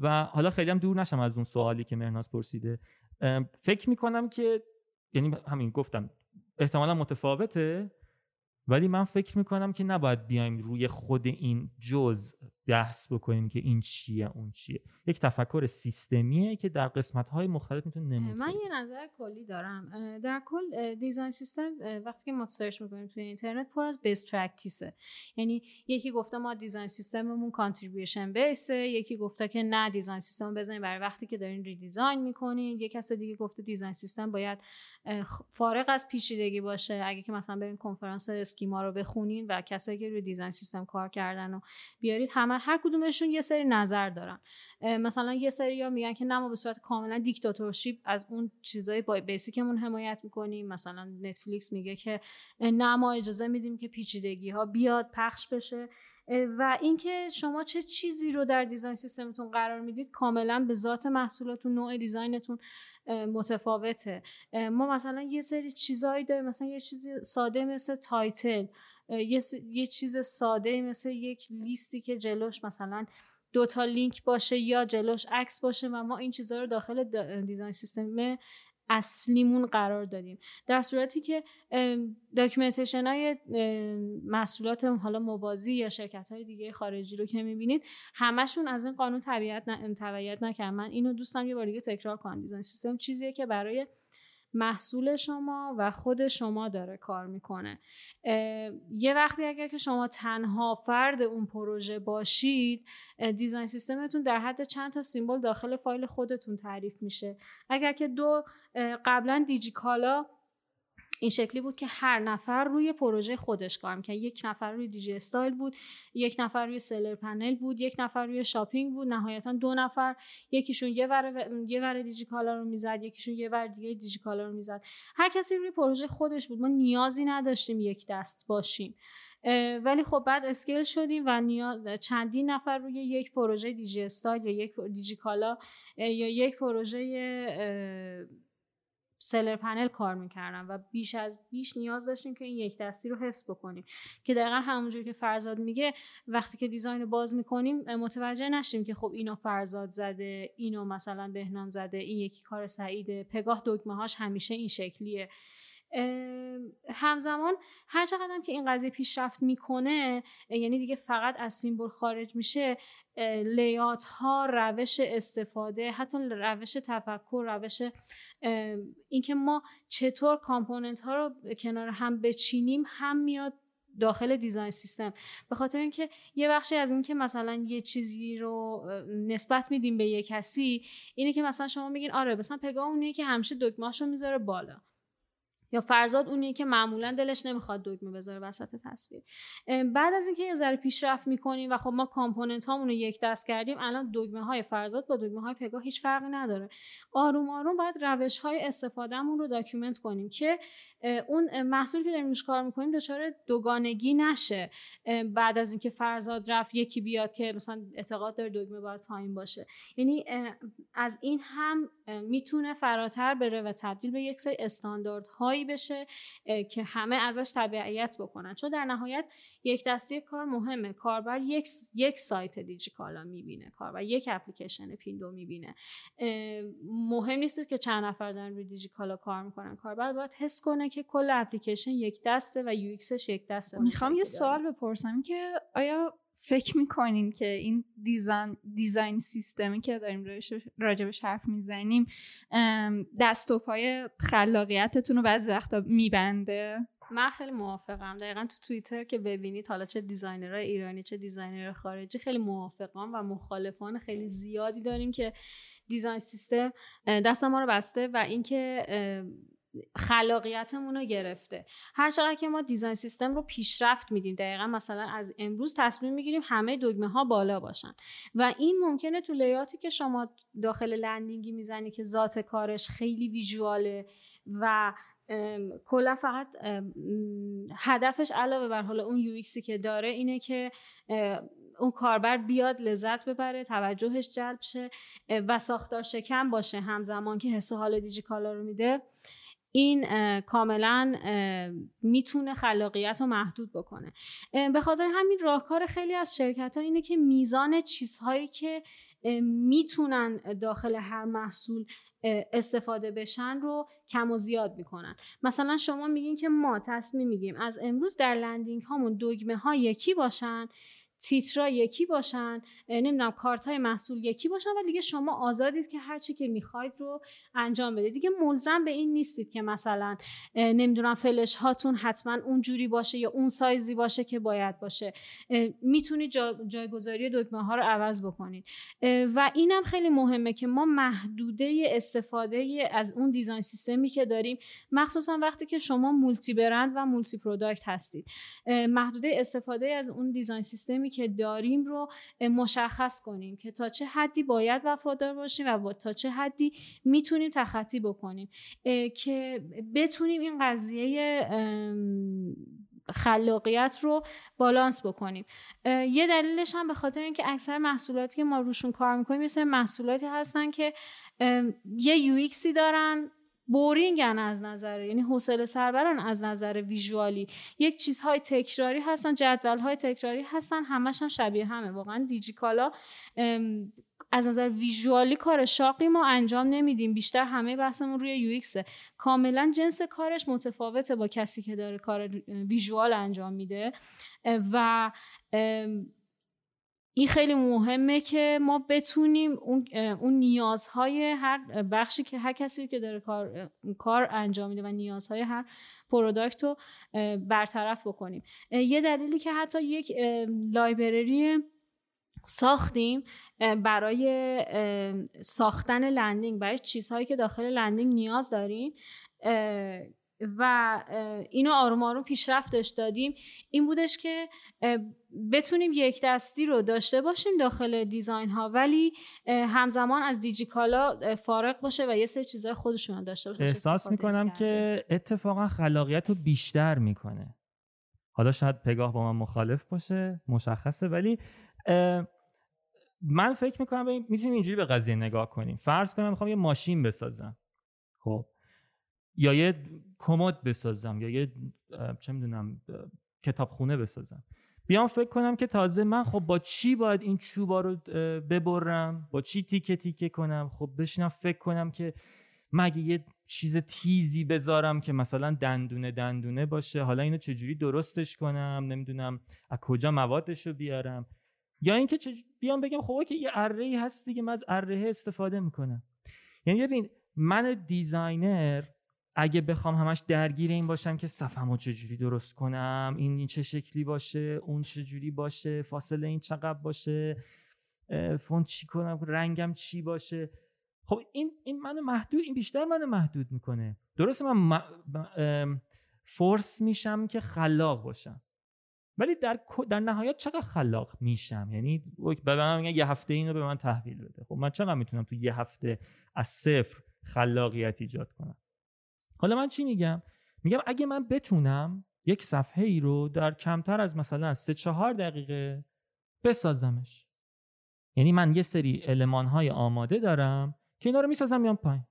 D: و حالا خیلی هم دور نشم از اون سوالی که مرناز پرسیده. فکر می‌کنم که یعنی همین گفتم احتمالا متفاوته ولی من فکر می‌کنم که نباید بیایم روی خود این جز بحث بکنیم که این چیه اون چیه. یک تفکر سیستمیه که در قسمت های مختلف می‌تونه نمود
B: من یه نظر کلی دارم. در کل design system وقتی که ما search می‌کنیم توی اینترنت پر از best practice ه یعنی یکی گفته ما design system مون contribution base ه یکی گفته که نه design system بزنید برای وقتی که دارین redesign می‌کنید یک کس دیگه گفته design system باید فارغ از پیچیدگی باشه. اگه که مثلا برین کنفرانس Schema رو بخونین و کسایی که روی design system کار کردن و بیارید همه هر کدومشون یه سری نظر دارن. مثلا یه سری ها میگن که نه ما به صورت کاملا dictatorship از اون چیزای با basic مون حمایت می‌کنیم. مثلا Netflix میگه که نه ما اجازه میدیم که پیچیدگی ها بیاد پخش بشه. و اینکه شما چه چیزی رو در design system تون قرار می‌دید کاملا به ذات محصولاتون نوع design تون متفاوته. ما مثلا یه سری چیزایی داریم. مثلا یه چیزی ساده مثل title. یه, یه چیز ساده مثل یک لیستی که جلوش مثلا دو تا لینک باشه یا جلوش عکس باشه و ما این چیزها رو داخل design system اصلیمون قرار دادیم. در صورتی که documentation های محصولات حالا موازی یا شرکت های دیگه خارجی رو که می‌بینید همشون از این قانون طبیعت تبعیت نکردن. من اینو دوستم یه بار دیگه تکرار کنم. design system چیزیه که برای محصول شما و خود شما داره کار می‌کنه. یه وقتی اگر که شما تنها فرد اون پروژه باشید design system تون در حد چند تا symbol داخل فایل خودتون تعریف میشه. اگر که دو قبلا دیجیکالا این شکلی بود که هر نفر روی پروژه خودش کار می‌کرد. یک نفر روی دیجی استایل بود یک نفر روی seller panel بود یک نفر روی shopping بود نهایتا دو نفر. یکیشون یه ور یه ور دیجی کالا رو می‌زد یکیشون یه ور دیگه دیجی کالا رو می‌زد. هر کسی روی پروژه خودش بود. ما نیازی نداشتیم یک دست باشیم. ولی خب بعد scale شدیم و نیاز چندین نفر روی یک پروژه دیجی استایل یا یک دیجی کالا یا یک پروژه seller panel کار می‌کردم و بیش از بیش نیاز داشتیم که این یک دستی رو حفظ بکنیم. که دقیقا همونجور که فرزاد میگه وقتی که design رو باز می‌کنیم متوجه نشیم که خب اینو فرزاد زده اینو مثلا بهنام زده این یکی کار سعیده. پگاه دگمه هاش همیشه این شکلیه. همزمان هر چقدر که این قضیه پیشرفت می‌کنه یعنی دیگه فقط از سیمبل خارج میشه لیات ها روش استفاده حتی روش تفکر روش اینکه ما چطور کامپوننت ها رو کنار هم بچینیم هم میاد داخل دیزاین سیستم. به خاطر اینکه یه بخشی از اینکه مثلا یه چیزی رو نسبت میدیم به یه کسی اینه که مثلا شما میگین آره مثلا پگاه اونیه که همیشه دکمه‌اشو می‌ذاره بالا. یا فرزاد اونیه که معمولا دلش نمی‌خواد دکمه بذاره وسط تصویر. بعد از اینکه یه ذره پیشرفت می‌کنیم و خب ما component هامون رو یک دست کردیم الان دکمه های فرزاد با دکمه های پگاه هیچ فرقی نداره. آروم آروم باید روش های استفادهمون رو document کنیم که اون محصول که داریم روش کار می‌کنیم دچار دوگانگی نشه. بعد از اینکه فرزاد رفت یکی بیاد که مثلا اعتقاد داره دگمه باید پایین باشه. یعنی از این هم می‌تونه فراتر بره و تبدیل به یک سری استانداردهایی بشه که همه ازش تبعیت بکنن. چون در نهایت یک دستی کار مهمه. کاربر یک یک سایت دیجیکالا می‌بینه. کاربر یک اپلیکیشن پیندو می‌بینه. مهم نیست که چند نفر دارن روی دیجیکالا کار می‌کنن. کاربر باید حس کنه که کل اپلیکیشن یک دسته و UX ش یک دسته
C: می‌خوام یه سوال بپرسم که آیا فکر می‌کنین که این design, design system ی که داریم راجبش حرف می‌زنیم دست و پای خلاقیتتون رو بعضی وقتا میبنده؟
B: من خیلی موافقم. دقیقا تو توییتر که ببینید حالا چه designer ایرانی چه designer خارجی خیلی موافقم و مخالفان خیلی زیادی داریم که design system دست ما رو بسته و اینکه خلاقیتمون رو گرفته. هر چقدر که ما دیزاین سیستم رو پیشرفت میدیم دقیقا مثلا از امروز تصمیم می‌گیریم همه دگمه ها بالا باشن. و این ممکنه تو لیاتی که شما داخل لندینگی می‌زنی که ذات کارش خیلی ویژواله و کلا فقط هدفش علاوه بر حالا اون یو که داره اینه که اون کاربر بیاد لذت ببره توجهش جلب شه و ساختار شکم باشه همزمان که حس حال دیجیکالا رو میده. این کاملا می‌تونه خلاقیت رو محدود بکنه. به خاطر همین راهکار خیلی از شرکت ها اینه که میزان چیزهایی که می‌تونن داخل هر محصول استفاده بشن رو کم و زیاد می‌کنن. مثلا شما میگین که ما تصمیم میگیم از امروز در لندینگ هامون دگمه ها یکی باشن. تیترا یکی باشن نمی‌دونم کارت های محصول یکی باشن و دیگه شما آزادید که هر چی که می‌خواید رو انجام بده دیگه ملزم به این نیستید که مثلا نمی‌دونم فلش هاتون حتما اون جوری باشه یا اون سایزی باشه که باید باشه. می‌تونید جا، جایگذاری دکمه ها رو عوض بکنید. و اینم خیلی مهمه که ما محدوده استفاده از اون design system ی که داریم مخصوصا وقتی که شما multi-brand و multi-product هستید محدوده استفاده از اون design system ی که داریم رو مشخص کنیم که تا چه حدی باید وفادار باشیم و تا چه حدی می‌تونیم تخطی بکنیم. که بتونیم این قضیه خلاقیت رو بالانس بکنیم. یه دلیلش هم به خاطر اینکه اکثر محصولاتی که ما روشون کار می‌کنیم مثل محصولاتی هستن که یه یو دارن بورینگن از نظر یعنی حوصله سربرن از نظر ویژوالی. یک چیزهای تکراری هستن جدول های تکراری هستن همش هم شبیه همه. واقعا دیجیکالا از نظر ویژوالی کار شاقی ما انجام نمیدیم. بیشتر همه بحثمون روی یو کاملا جنس کارش متفاوته با کسی که داره کار ویژوال انجام میده. و این خیلی مهمه که ما بتونیم اون, اون نیازهای هر بخشی که هر کسی که داره کار, کار انجام میده و نیازهای هر پروداکت رو برطرف بکنیم. یه دلیلی که حتی یک library ساختیم برای ساختن landing برای چیزهایی که داخل landing نیاز داریم و اینو آروم آروم پیشرفتش دادیم. این بودش که بتونیم یک دستی رو داشته باشیم داخل design ها ولی همزمان از دیجیکالا فارغ باشه و یه سری چیزهای خودشون رو داشته باشه
D: احساس می‌کنم که اتفاقا خلاقیت رو بیشتر می‌کنه. حالا شاید پگاه با من مخالف باشه مشخصه ولی من فکر می‌کنم می‌تونیم اینجوری به قضیه نگاه کنیم. فرض کنم می‌خوام یه ماشین بسازم. خب. یا یه کمد بسازم یا یه چه می‌دونم کتابخونه بسازم. بیام فکر کنم که تازه من خب با چی باید این چوبا رو ببرم؟ با چی تیکه تیکه کنم؟ خب بشینم فکر کنم که مگه یه چیز تیزی بذارم که مثلا دندونه دندونه باشه؟ حالا اینو چجوری درستش کنم؟ نمی‌دونم از کجا موادش رو بیارم؟ یا اینکه بیام بگم خب که یه اره هست دیگه من از اره استفاده می‌کنم. یعنی ببین من designer اگه بخوام همش درگیر این باشم که صفحمو چجوری درست کنم این, چه شکلی باشه اون چجوری باشه فاصله این چقدر باشه فونت چی کنم رنگم چی باشه. خب این این منو محدود این بیشتر منو محدود می‌کنه. درسته من فورس میشم که خلاق باشم. ولی در در نهایت چقدر خلاق میشم؟ یعنی به من میگن یه هفته اینو به من تحویل بده. خب من چقدر می‌تونم تو یه هفته از صفر خلاقیت ایجاد کنم؟ حالا من چی میگم؟ میگم اگه من بتونم یک صفحه ای رو در کمتر از مثلا سه چهار دقیقه بسازمش. یعنی من یه سری علمان های آماده دارم که اینا رو می‌سازم میام پایین.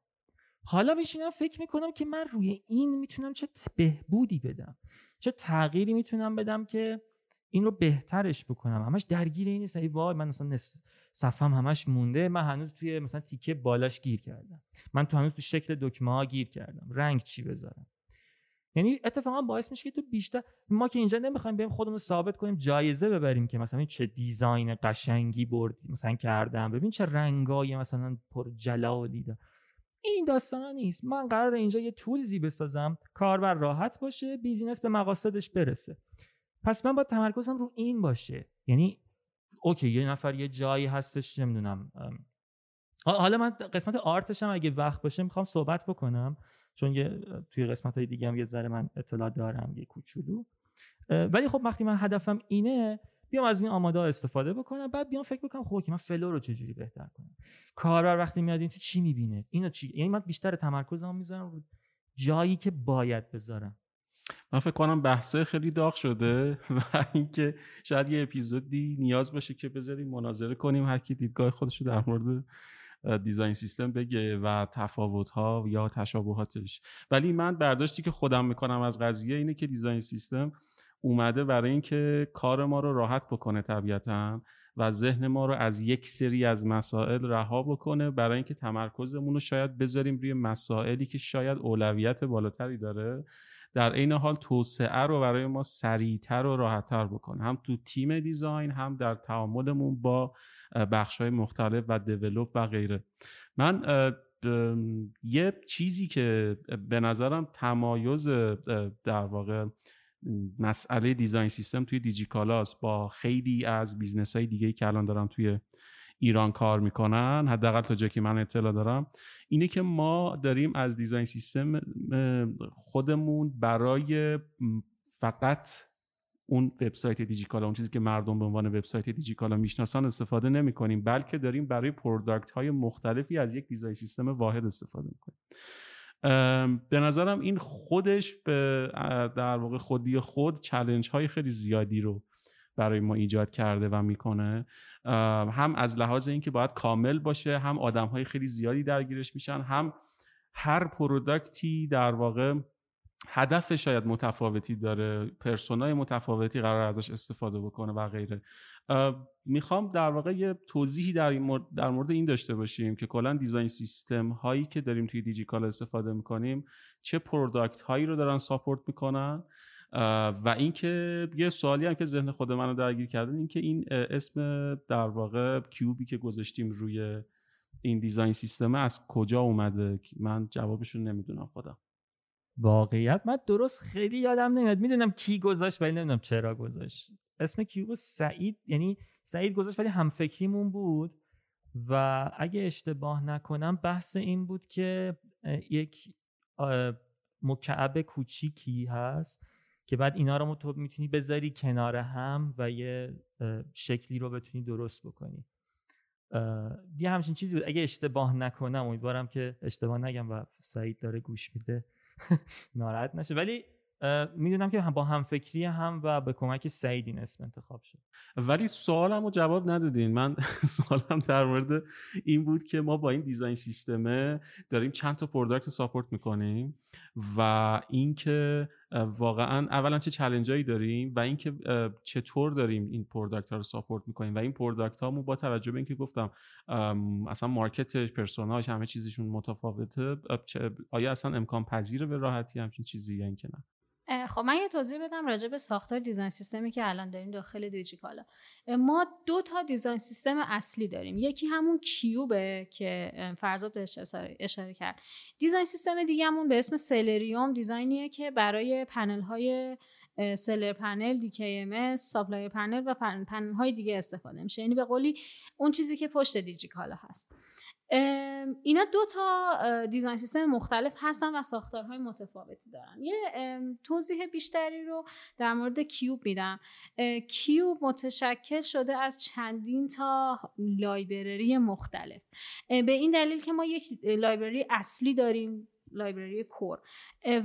D: حالا میشینم فکر می‌کنم که من روی این می‌تونم چه بهبودی بدم. چه تغییری می‌تونم بدم که این رو بهترش بکنم. همش درگیر این نیست وای من مثلا صفم همش مونده. من هنوز توی مثلا تیکه بالاش گیر کردم. من تو هنوز تو شکل دکمه ها گیر کردم. رنگ چی بذارم؟ یعنی اتفاقا باعث میشه که تو بیشتر ما که اینجا نمی‌خوایم بریم خودمون ثابت کنیم جایزه ببریم که مثلا چه دیزاین قشنگی بردی مثلا کردم. ببین چه رنگای مثلا پر جلالی داره. این داستان نیست. من قرار اینجا یه tools ی بسازم. کاربر راحت باشه. business به مقاصدش برسه. پس من باید تمرکزم رو این باشه. یعنی okay یه نفر یه جایی هستش نمی‌دونم حالا من قسمت art ش هم اگه وقت باشه می‌خوام صحبت بکنم چون یه توی قسمت های دیگه هم یه ذره من اطلاع دارم یه کوچولو. ولی خب وقتی من هدفم اینه بیام از این آماده استفاده بکنم بعد بیام فکر بکنم خب که من flow رو چجوری بهتر کنم. کاربر وقتی میاد تو چی می‌بینه؟ اینو چی؟ یعنی من بیشتر تمرکزم می‌ذارم رو جایی که باید بذارم.
A: من فکر کنم بحثه خیلی داغ شده و اینکه شاید یه اپیزودی نیاز باشه که بذاریم مناظره کنیم هر کی دیدگاه خودش رو در مورد دیزاین سیستم بگه و تفاوت ها یا تشابهاتش. ولی من برداشتی که خودم می‌کنم از قضیه اینه که دیزاین سیستم اومده برای اینکه کار ما رو راحت بکنه طبیعتا و ذهن ما رو از یک سری از مسائل رها بکنه برای اینکه تمرکزمون رو شاید بذاریم روی مسائلی که شاید اولویت بالاتری داره. در عین حال توسعه رو برای ما سریعتر و راحتتر بکنه. هم تو تیم دیزاین هم در تعاملمون با بخش های مختلف و دیولوپ و غیره. من یه چیزی که به نظرم تمایز در واقع مسئله design system توی دیجیکالاس با خیلی از business های دیگه که الان دارن توی ایران کار می‌کنن حداقل تا جایی که من اطلاع دارم اینه که ما داریم از design system خودمون برای فقط اون وبسایت دیجیکالا اون چیزی که مردم به عنوان وبسایت دیجیکالا می‌شناسن استفاده نمی کنیم بلکه داریم برای product های مختلفی از یک design system واحد استفاده می‌کنیم. به نظرم این خودش به در واقع خودی خود challenge های خیلی زیادی رو برای ما ایجاد کرده و می‌کنه. هم از لحاظ اینکه باید کامل باشه هم آدم های خیلی زیادی درگیرش میشن هم هر product ی در واقع هدف شاید متفاوتی داره persona ی متفاوتی قرار ازش استفاده بکنه و غیره. می‌خوام در واقع یه توضیحی در, مورد در مورد این داشته باشیم که کلا design system هایی که داریم توی دیجیکال استفاده می‌کنیم چه product هایی رو دارن support می‌کنن و اینکه یه سوالی هم که ذهن خود منو درگیر کرده اینکه این اسم در واقع کیوبی که گذاشتیم روی این design system از کجا اومده؟ من جوابش رو نمی‌دونم خودم.
D: واقعیت؟ من درست خیلی یادم نمیاد. می‌دونم کی گذاشت ولی نمی‌دونم چرا گذاشت. اسم کیوب سعید یعنی سعید گذاشت ولی همفکریمون بود. و اگه اشتباه نکنم بحث این بود که یک مکعب کوچیکی هست. که بعد اینا رو تو می‌تونی بذاری کنار هم و یه شکلی رو بتونی درست بکنی. یه همچین چیزی بود. اگه اشتباه نکنم امیدوارم که اشتباه نگم و سعید داره گوش میده. ناراحت نشه. ولی می‌دونم که با هم فکری هم و به کمک سعید این اسم انتخاب شد.
A: ولی سوالم رو جواب ندادین. من سوالم در مورد این بود که ما با این design system ه داریم چند تا product رو support می‌کنیم. و اینکه واقعا اولا چه challenge ایی داریم و اینکه چطور داریم این product ها رو support می‌کنیم. و این product هامون با توجه به اینکه گفتم اصلا market ش persona ش همه چیزشون متفاوته آیا اصلا امکان پذیره به راحتی همچین چیزی یا اینکه نه؟
B: خب من یه توضیح بدم راجع به ساختار design system ی که الان داریم داخل دیجیکالا. ما دو تا design system اصلی داریم. یکی همون کیوبه که فرزاد بهش اشاره کرد. design system دیگه‌مون به اسم Sellerium Design یه که برای پنل های seller panel دی supply panel و پنل های دیگه استفاده میشه. یعنی به قولی اون چیزی که پشت دیجیکالا هست. اینا دو تا design system مختلف هستن و ساختارهای متفاوتی دارن. یه توضیح بیشتری رو در مورد کیوب میدم. کیوب متشکل شده از چندین تا library مختلف. به این دلیل که ما یک library اصلی داریم library core.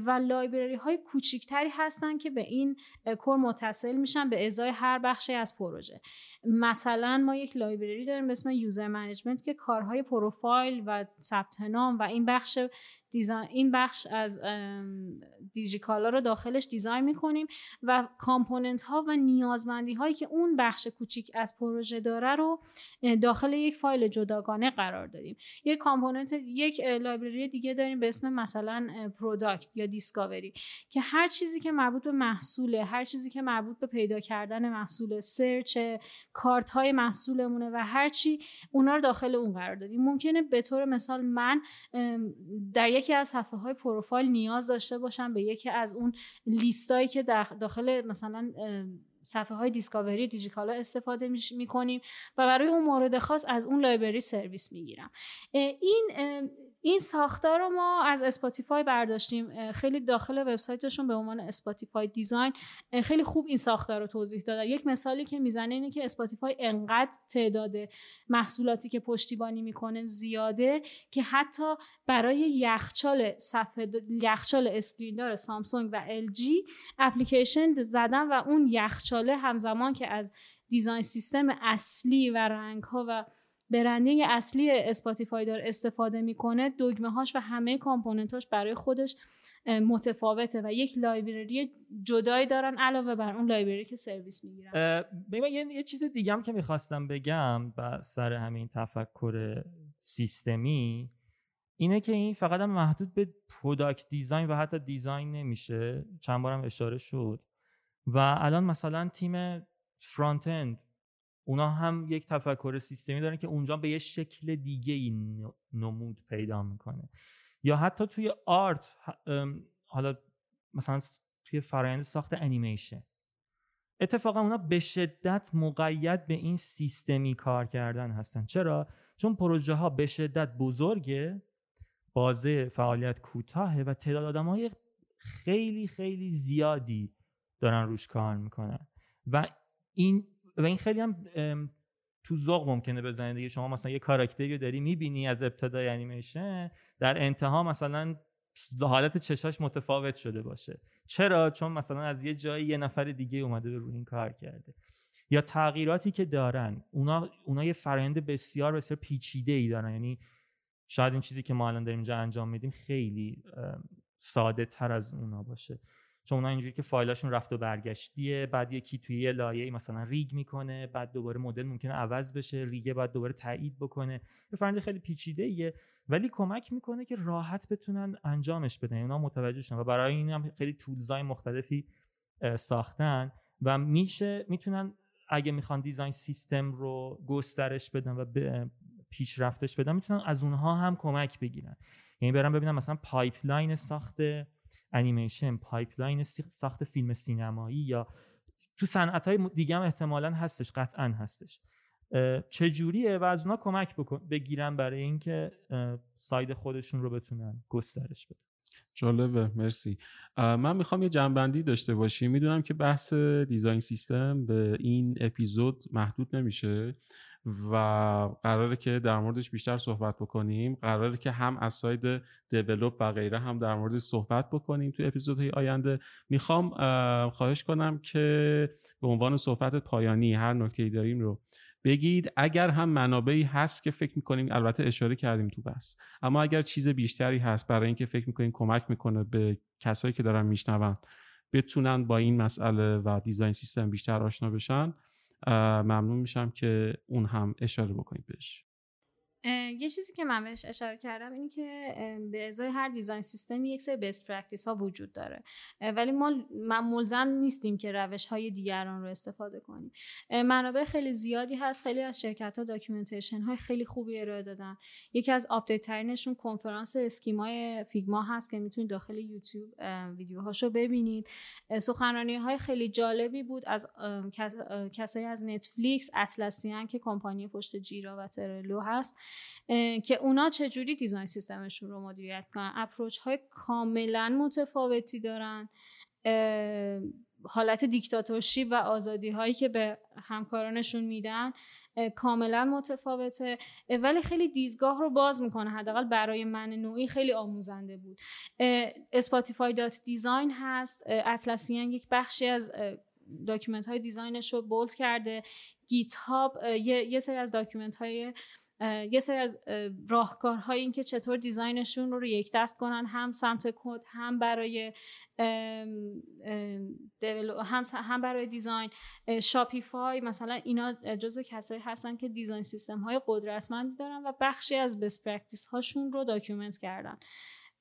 B: و library های کوچیکتری هستن که به این core متصل میشن به ازای هر بخشی از پروژه. مثلا ما یک library داریم به اسم user management که کارهای پروفایل و ثبت نام و این بخش این بخش از دیجیکالا رو داخلش design می‌کنیم و component ها و نیازمندی هایی که اون بخش کوچیک از پروژه داره رو داخل یک فایل جداگانه قرار دادیم. یک component یک library دیگه داریم به اسم مثلا product یا discovery که هر چیزی که مربوط به محصوله هر چیزی که مربوط به پیدا کردن محصول search کارت های محصولمونه و هر چی اونا رو داخل اون قرار دادیم. ممکنه به طور مثال من در یکی از صفحه های پروفایل نیاز داشته باشم به یکی از اون لیستایی که داخل مثلا صفحه های discovery دیجیکالا استفاده می کنیم و برای اون مورد خاص از اون library سرویس می‌گیرم. این این ساختار رو ما از اسپاتیفای برداشتیم. خیلی داخل وبسایتشون به عنوان اسپاتیفای design خیلی خوب این ساختار رو توضیح دادن یک مثالی که می‌زنه اینه که اسپاتیفای انقدر تعداد محصولاتی که پشتیبانی می‌کنه زیاده که حتی برای یخچال صفحه یخچال screen دار سامسونگ و ال جی اپلیکیشن زدن و اون یخچاله همزمان که از design system اصلی و رنگ ها و branding اصلی اسپاتیفای داره استفاده می‌کنه دگمه هاش و همه component اش برای خودش متفاوته و یک library جدایی دارن علاوه بر اون library که سرویس می‌گیرن.
D: یه،, یه چیز دیگه هم که می‌خواستم بگم و سر همین تفکر سیستمی اینه که این فقط هم محدود به product design و حتی design نمیشه. چند بارم اشاره شد. و الان مثلا تیم front-end اونا هم یک تفکر سیستمی دارن که اونجا به یه شکل دیگه این نمود پیدا می‌کنه. یا حتی توی art حالا مثلا توی فرایند ساخت انیمیشن. اتفاقا اونا به شدت مقید به این سیستمی کار کردن هستن. چرا؟ چون پروژه ها به شدت بزرگه بازه فعالیت کوتاهه و تعداد آدم های خیلی خیلی زیادی دارن روش کار می‌کنن. و این و این خیلی هم تو ذوق ممکنه بزنه دیگه. شما مثلا یه کاراکتری رو داری می‌بینی از ابتدای انیمیشن در انتها مثلا حالت چشاش متفاوت شده باشه. چرا؟ چون مثلا از یه جایی یه نفر دیگه اومده به روی این کار کرده. یا تغییراتی که دارن اونا اونا یه فرآیند بسیار بسیار پیچیده ای دارن. یعنی شاید این چیزی که ما الان داریم اینجا انجام میدیم خیلی ساده تر از اونا باشه. چون اونا اینجوری که فایلاشون رفت و برگشتیه بعد یکی توی یه لایه مثلا ریگ می‌کنه بعد دوباره مدل ممکنه عوض بشه ریگه بعد دوباره تایید بکنه. یه فرآیند خیلی پیچیده ایه ولی کمک می‌کنه که راحت بتونن انجامش بدن. اونا متوجه شدن و برای این هم خیلی tools ای مختلفی ساختن و میشه می‌تونن اگه می‌خوان design system رو گسترش بدن و پیشرفتش بدن می‌تونن از اونها هم کمک بگیرن. یعنی برم ببینم مثلا pipeline ساخت انیمیشن pipeline ساخت فیلم سینمایی یا تو صنعت های دیگه هم احتمالا هستش قطعا هستش. چجوریه و از اونا کمک بگیرن برای اینکه ساید خودشون رو بتونن گسترش بدن.
A: جالبه مرسی. من می‌خوام یه جنبندی داشته باشیم می‌دونم که بحث دیزاین سیستم به این اپیزود محدود نمیشه. و قراره که در موردش بیشتر صحبت بکنیم. قراره که هم از ساید دیولوب و غیره هم در موردش صحبت بکنیم تو اپیزودهای آینده. می‌خوام خواهش کنم که به عنوان صحبت پایانی هر نکته داریم رو بگید. اگر هم منابعی هست که فکر می‌کنیم البته اشاره کردیم تو بحث اما اگر چیز بیشتری هست برای اینکه فکر می‌کنیم کمک می‌کنه به کسایی که دارن میشنون بتونن با این مسئله و design system بیشتر آشنا بشن ممنون میشم که اون هم اشاره بکنید بهش.
B: یه چیزی که من بهش اشاره کردم اینه که به ازای هر design system ی یک سری best practice ها وجود داره. ولی ما ملزم نیستیم که روش های دیگران رو استفاده کنیم. منابع خیلی زیادی هست. خیلی از شرکت ها documentation های خیلی خوبی ارائه دادن. یکی از update ترینشون کنفرانس Schema ی فیگما هست که می‌تونید داخل یوتیوب ویدیوهاشو ببینید. سخنرانی های خیلی جالبی بود از کسایی از نتفلیکس اطلسیان که کمپانی پشت جیرا و ترلو هست. که اونا چجوری design system شون رو مدیریت کنن؟ approach های کاملا متفاوتی دارن. حالت دیکتاتورشی و آزادی هایی که به همکارانشون میدن کاملا متفاوته. ولی خیلی دیدگاه رو باز می‌کنه. حداقل برای من نوعی خیلی آموزنده بود. اسپاتیفای dot design هست. اطلسیان یک بخشی از document های design ش رو bold کرده. گیت هاب یه سری از document های یه سری از راهکارهای این که چطور design شون رو, یک دست کنن هم سمت کد هم برای هم, هم برای design. شاپیفای مثلا اینا جزو کسایی هستن که design system های قدرتمندی دارن و بخشی از best practice هاشون رو document کردن.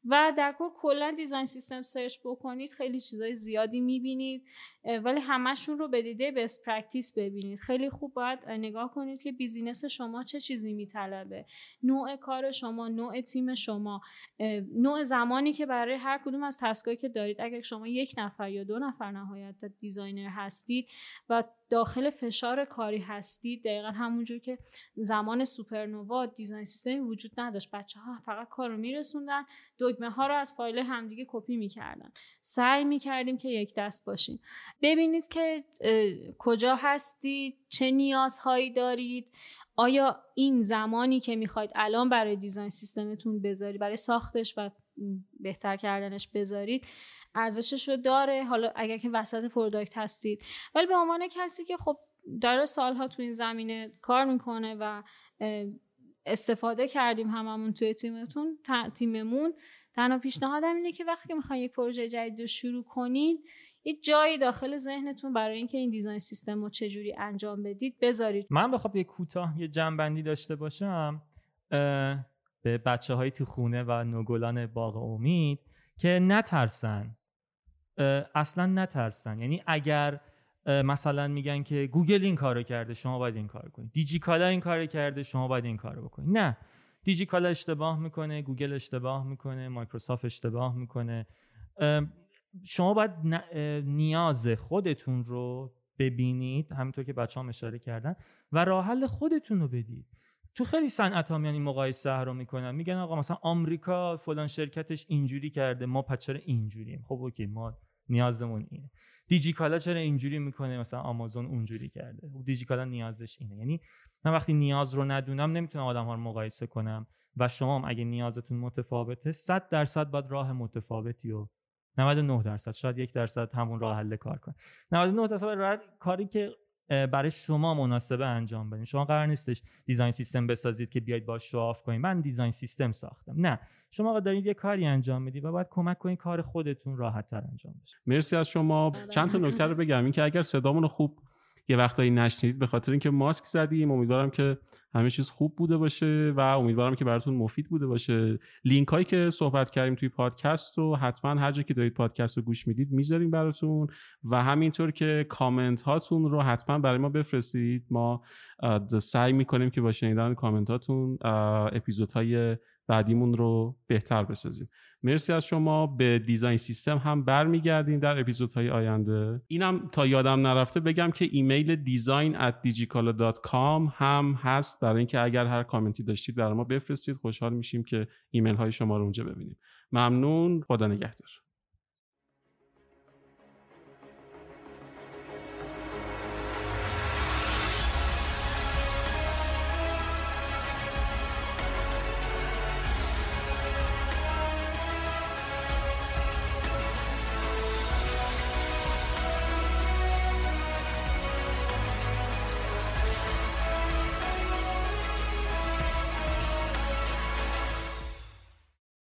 B: و در کل کلا design system search بکنید خیلی چیزای زیادی می‌بینید. ولی همشون رو به دیده best practice ببینید. خیلی خوب باید نگاه کنید که business شما چه چیزی میطلبه. نوع کار شما نوع تیم شما نوع زمانی که برای هر کدوم از task ایی که دارید. اگر شما یک نفر یا دو نفر نهایت designer هستید و داخل فشار کاری هستید دقیقا همونجور که زمان سوپرنوا دیزاین سیستمی وجود نداشت. بچه ها فقط کار رو میرسوندن دگمه ها رو از فایل همدیگه کپی می‌کردن. سعی می‌کردیم که یک دست باشیم. ببینید که کجا هستید چه نیازهایی دارید آیا این زمانی که می‌خواید الان برای دیزاین سیستمتون بذارید برای ساختش و بهتر کردنش بذارید ارزشش رو داره؟ حالا اگر که وسط product هستید. ولی به عنوان کسی که خب داره سالها تو این زمینه کار می‌کنه و استفاده کردیم هممون توی تیمتون تیممون تنها پیشنهادم اینه که وقتی که می‌خواین یک پروژه جدید رو شروع کنید یه جایی داخل ذهنتون برای اینکه این design system رو چجوری انجام بدید بذارید.
D: من بخوام یه کوتاه یه جمع‌بندی داشته باشم به بچه های تو خونه و نوگلان باغ امید که نترسن. اصلا نترسن. یعنی اگر مثلا میگن که گوگل این کارو کرده شما باید این کار کنید. دیجیکالا این کارو کرده شما باید این کارو بکنید. نه. دیجیکالا اشتباه می‌کنه گوگل اشتباه می‌کنه مایکروسافت اشتباه می‌کنه. شما باید نیاز خودتون رو ببینید همینطور که بچه هم اشاره کردن و راه حل خودتون رو بدید. تو خیلی صنعت ها میان مقایسه رو می‌کنن میگن آقا مثلا آمریکا فلان شرکتش اینجوری کرده ما پس چرا اینجوریم؟ خب اوکی ما نیازمون اینه. دیجیکالا چرا اینجوری می‌کنه؟ مثلا آمازون اونجوری کرده. خب دیجیکالا نیازش اینه. یعنی من وقتی نیاز رو ندونم نمی‌تونم آدم ها رو مقایسه کنم. و شما هم اگه نیازتون متفاوته 100 درصد باید راه متفاوتی و 99 درصد شاید یک درصد همون راه حل کار کنه. 99 درصد راه کاری که برای شما مناسبه انجام بدین. شما قرار نیستش دیزاین سیستم بسازید که بیاید با شواف کنید من دیزاین سیستم ساختم. نه. شما دارید یه کاری انجام می‌دید و باید کمک کنید کار خودتون راحت تر انجام بشه.
A: مرسی از شما. چند تا نکته رو بگم. این که اگر صدامون خوب یه وقتایی نشنیدید به خاطر اینکه ماسک زدیم. امیدوارم که همه چیز خوب بوده باشه و امیدوارم که براتون مفید بوده باشه. لینک هایی که صحبت کردیم توی پادکست رو حتما هر جا که دارید پادکست رو گوش می‌دید می‌ذاریم براتون و همینطور که کامنت هاتون رو حتما برای ما بفرستید. ما سعی می‌کنیم که با شنیدن کامنت هاتون اپیزودهای بعدیمون رو بهتر بسازیم. مرسی از شما. به design system هم برمیگردیم در اپیزودهای آینده. اینم تا یادم نرفته بگم که ایمیل design at digikala.com هم هست. برای اینکه اگر هر کامنتی داشتید برای ما بفرستید. خوشحال میشیم که ایمیل های شما رو اونجا ببینیم. ممنون. خدا نگهدار.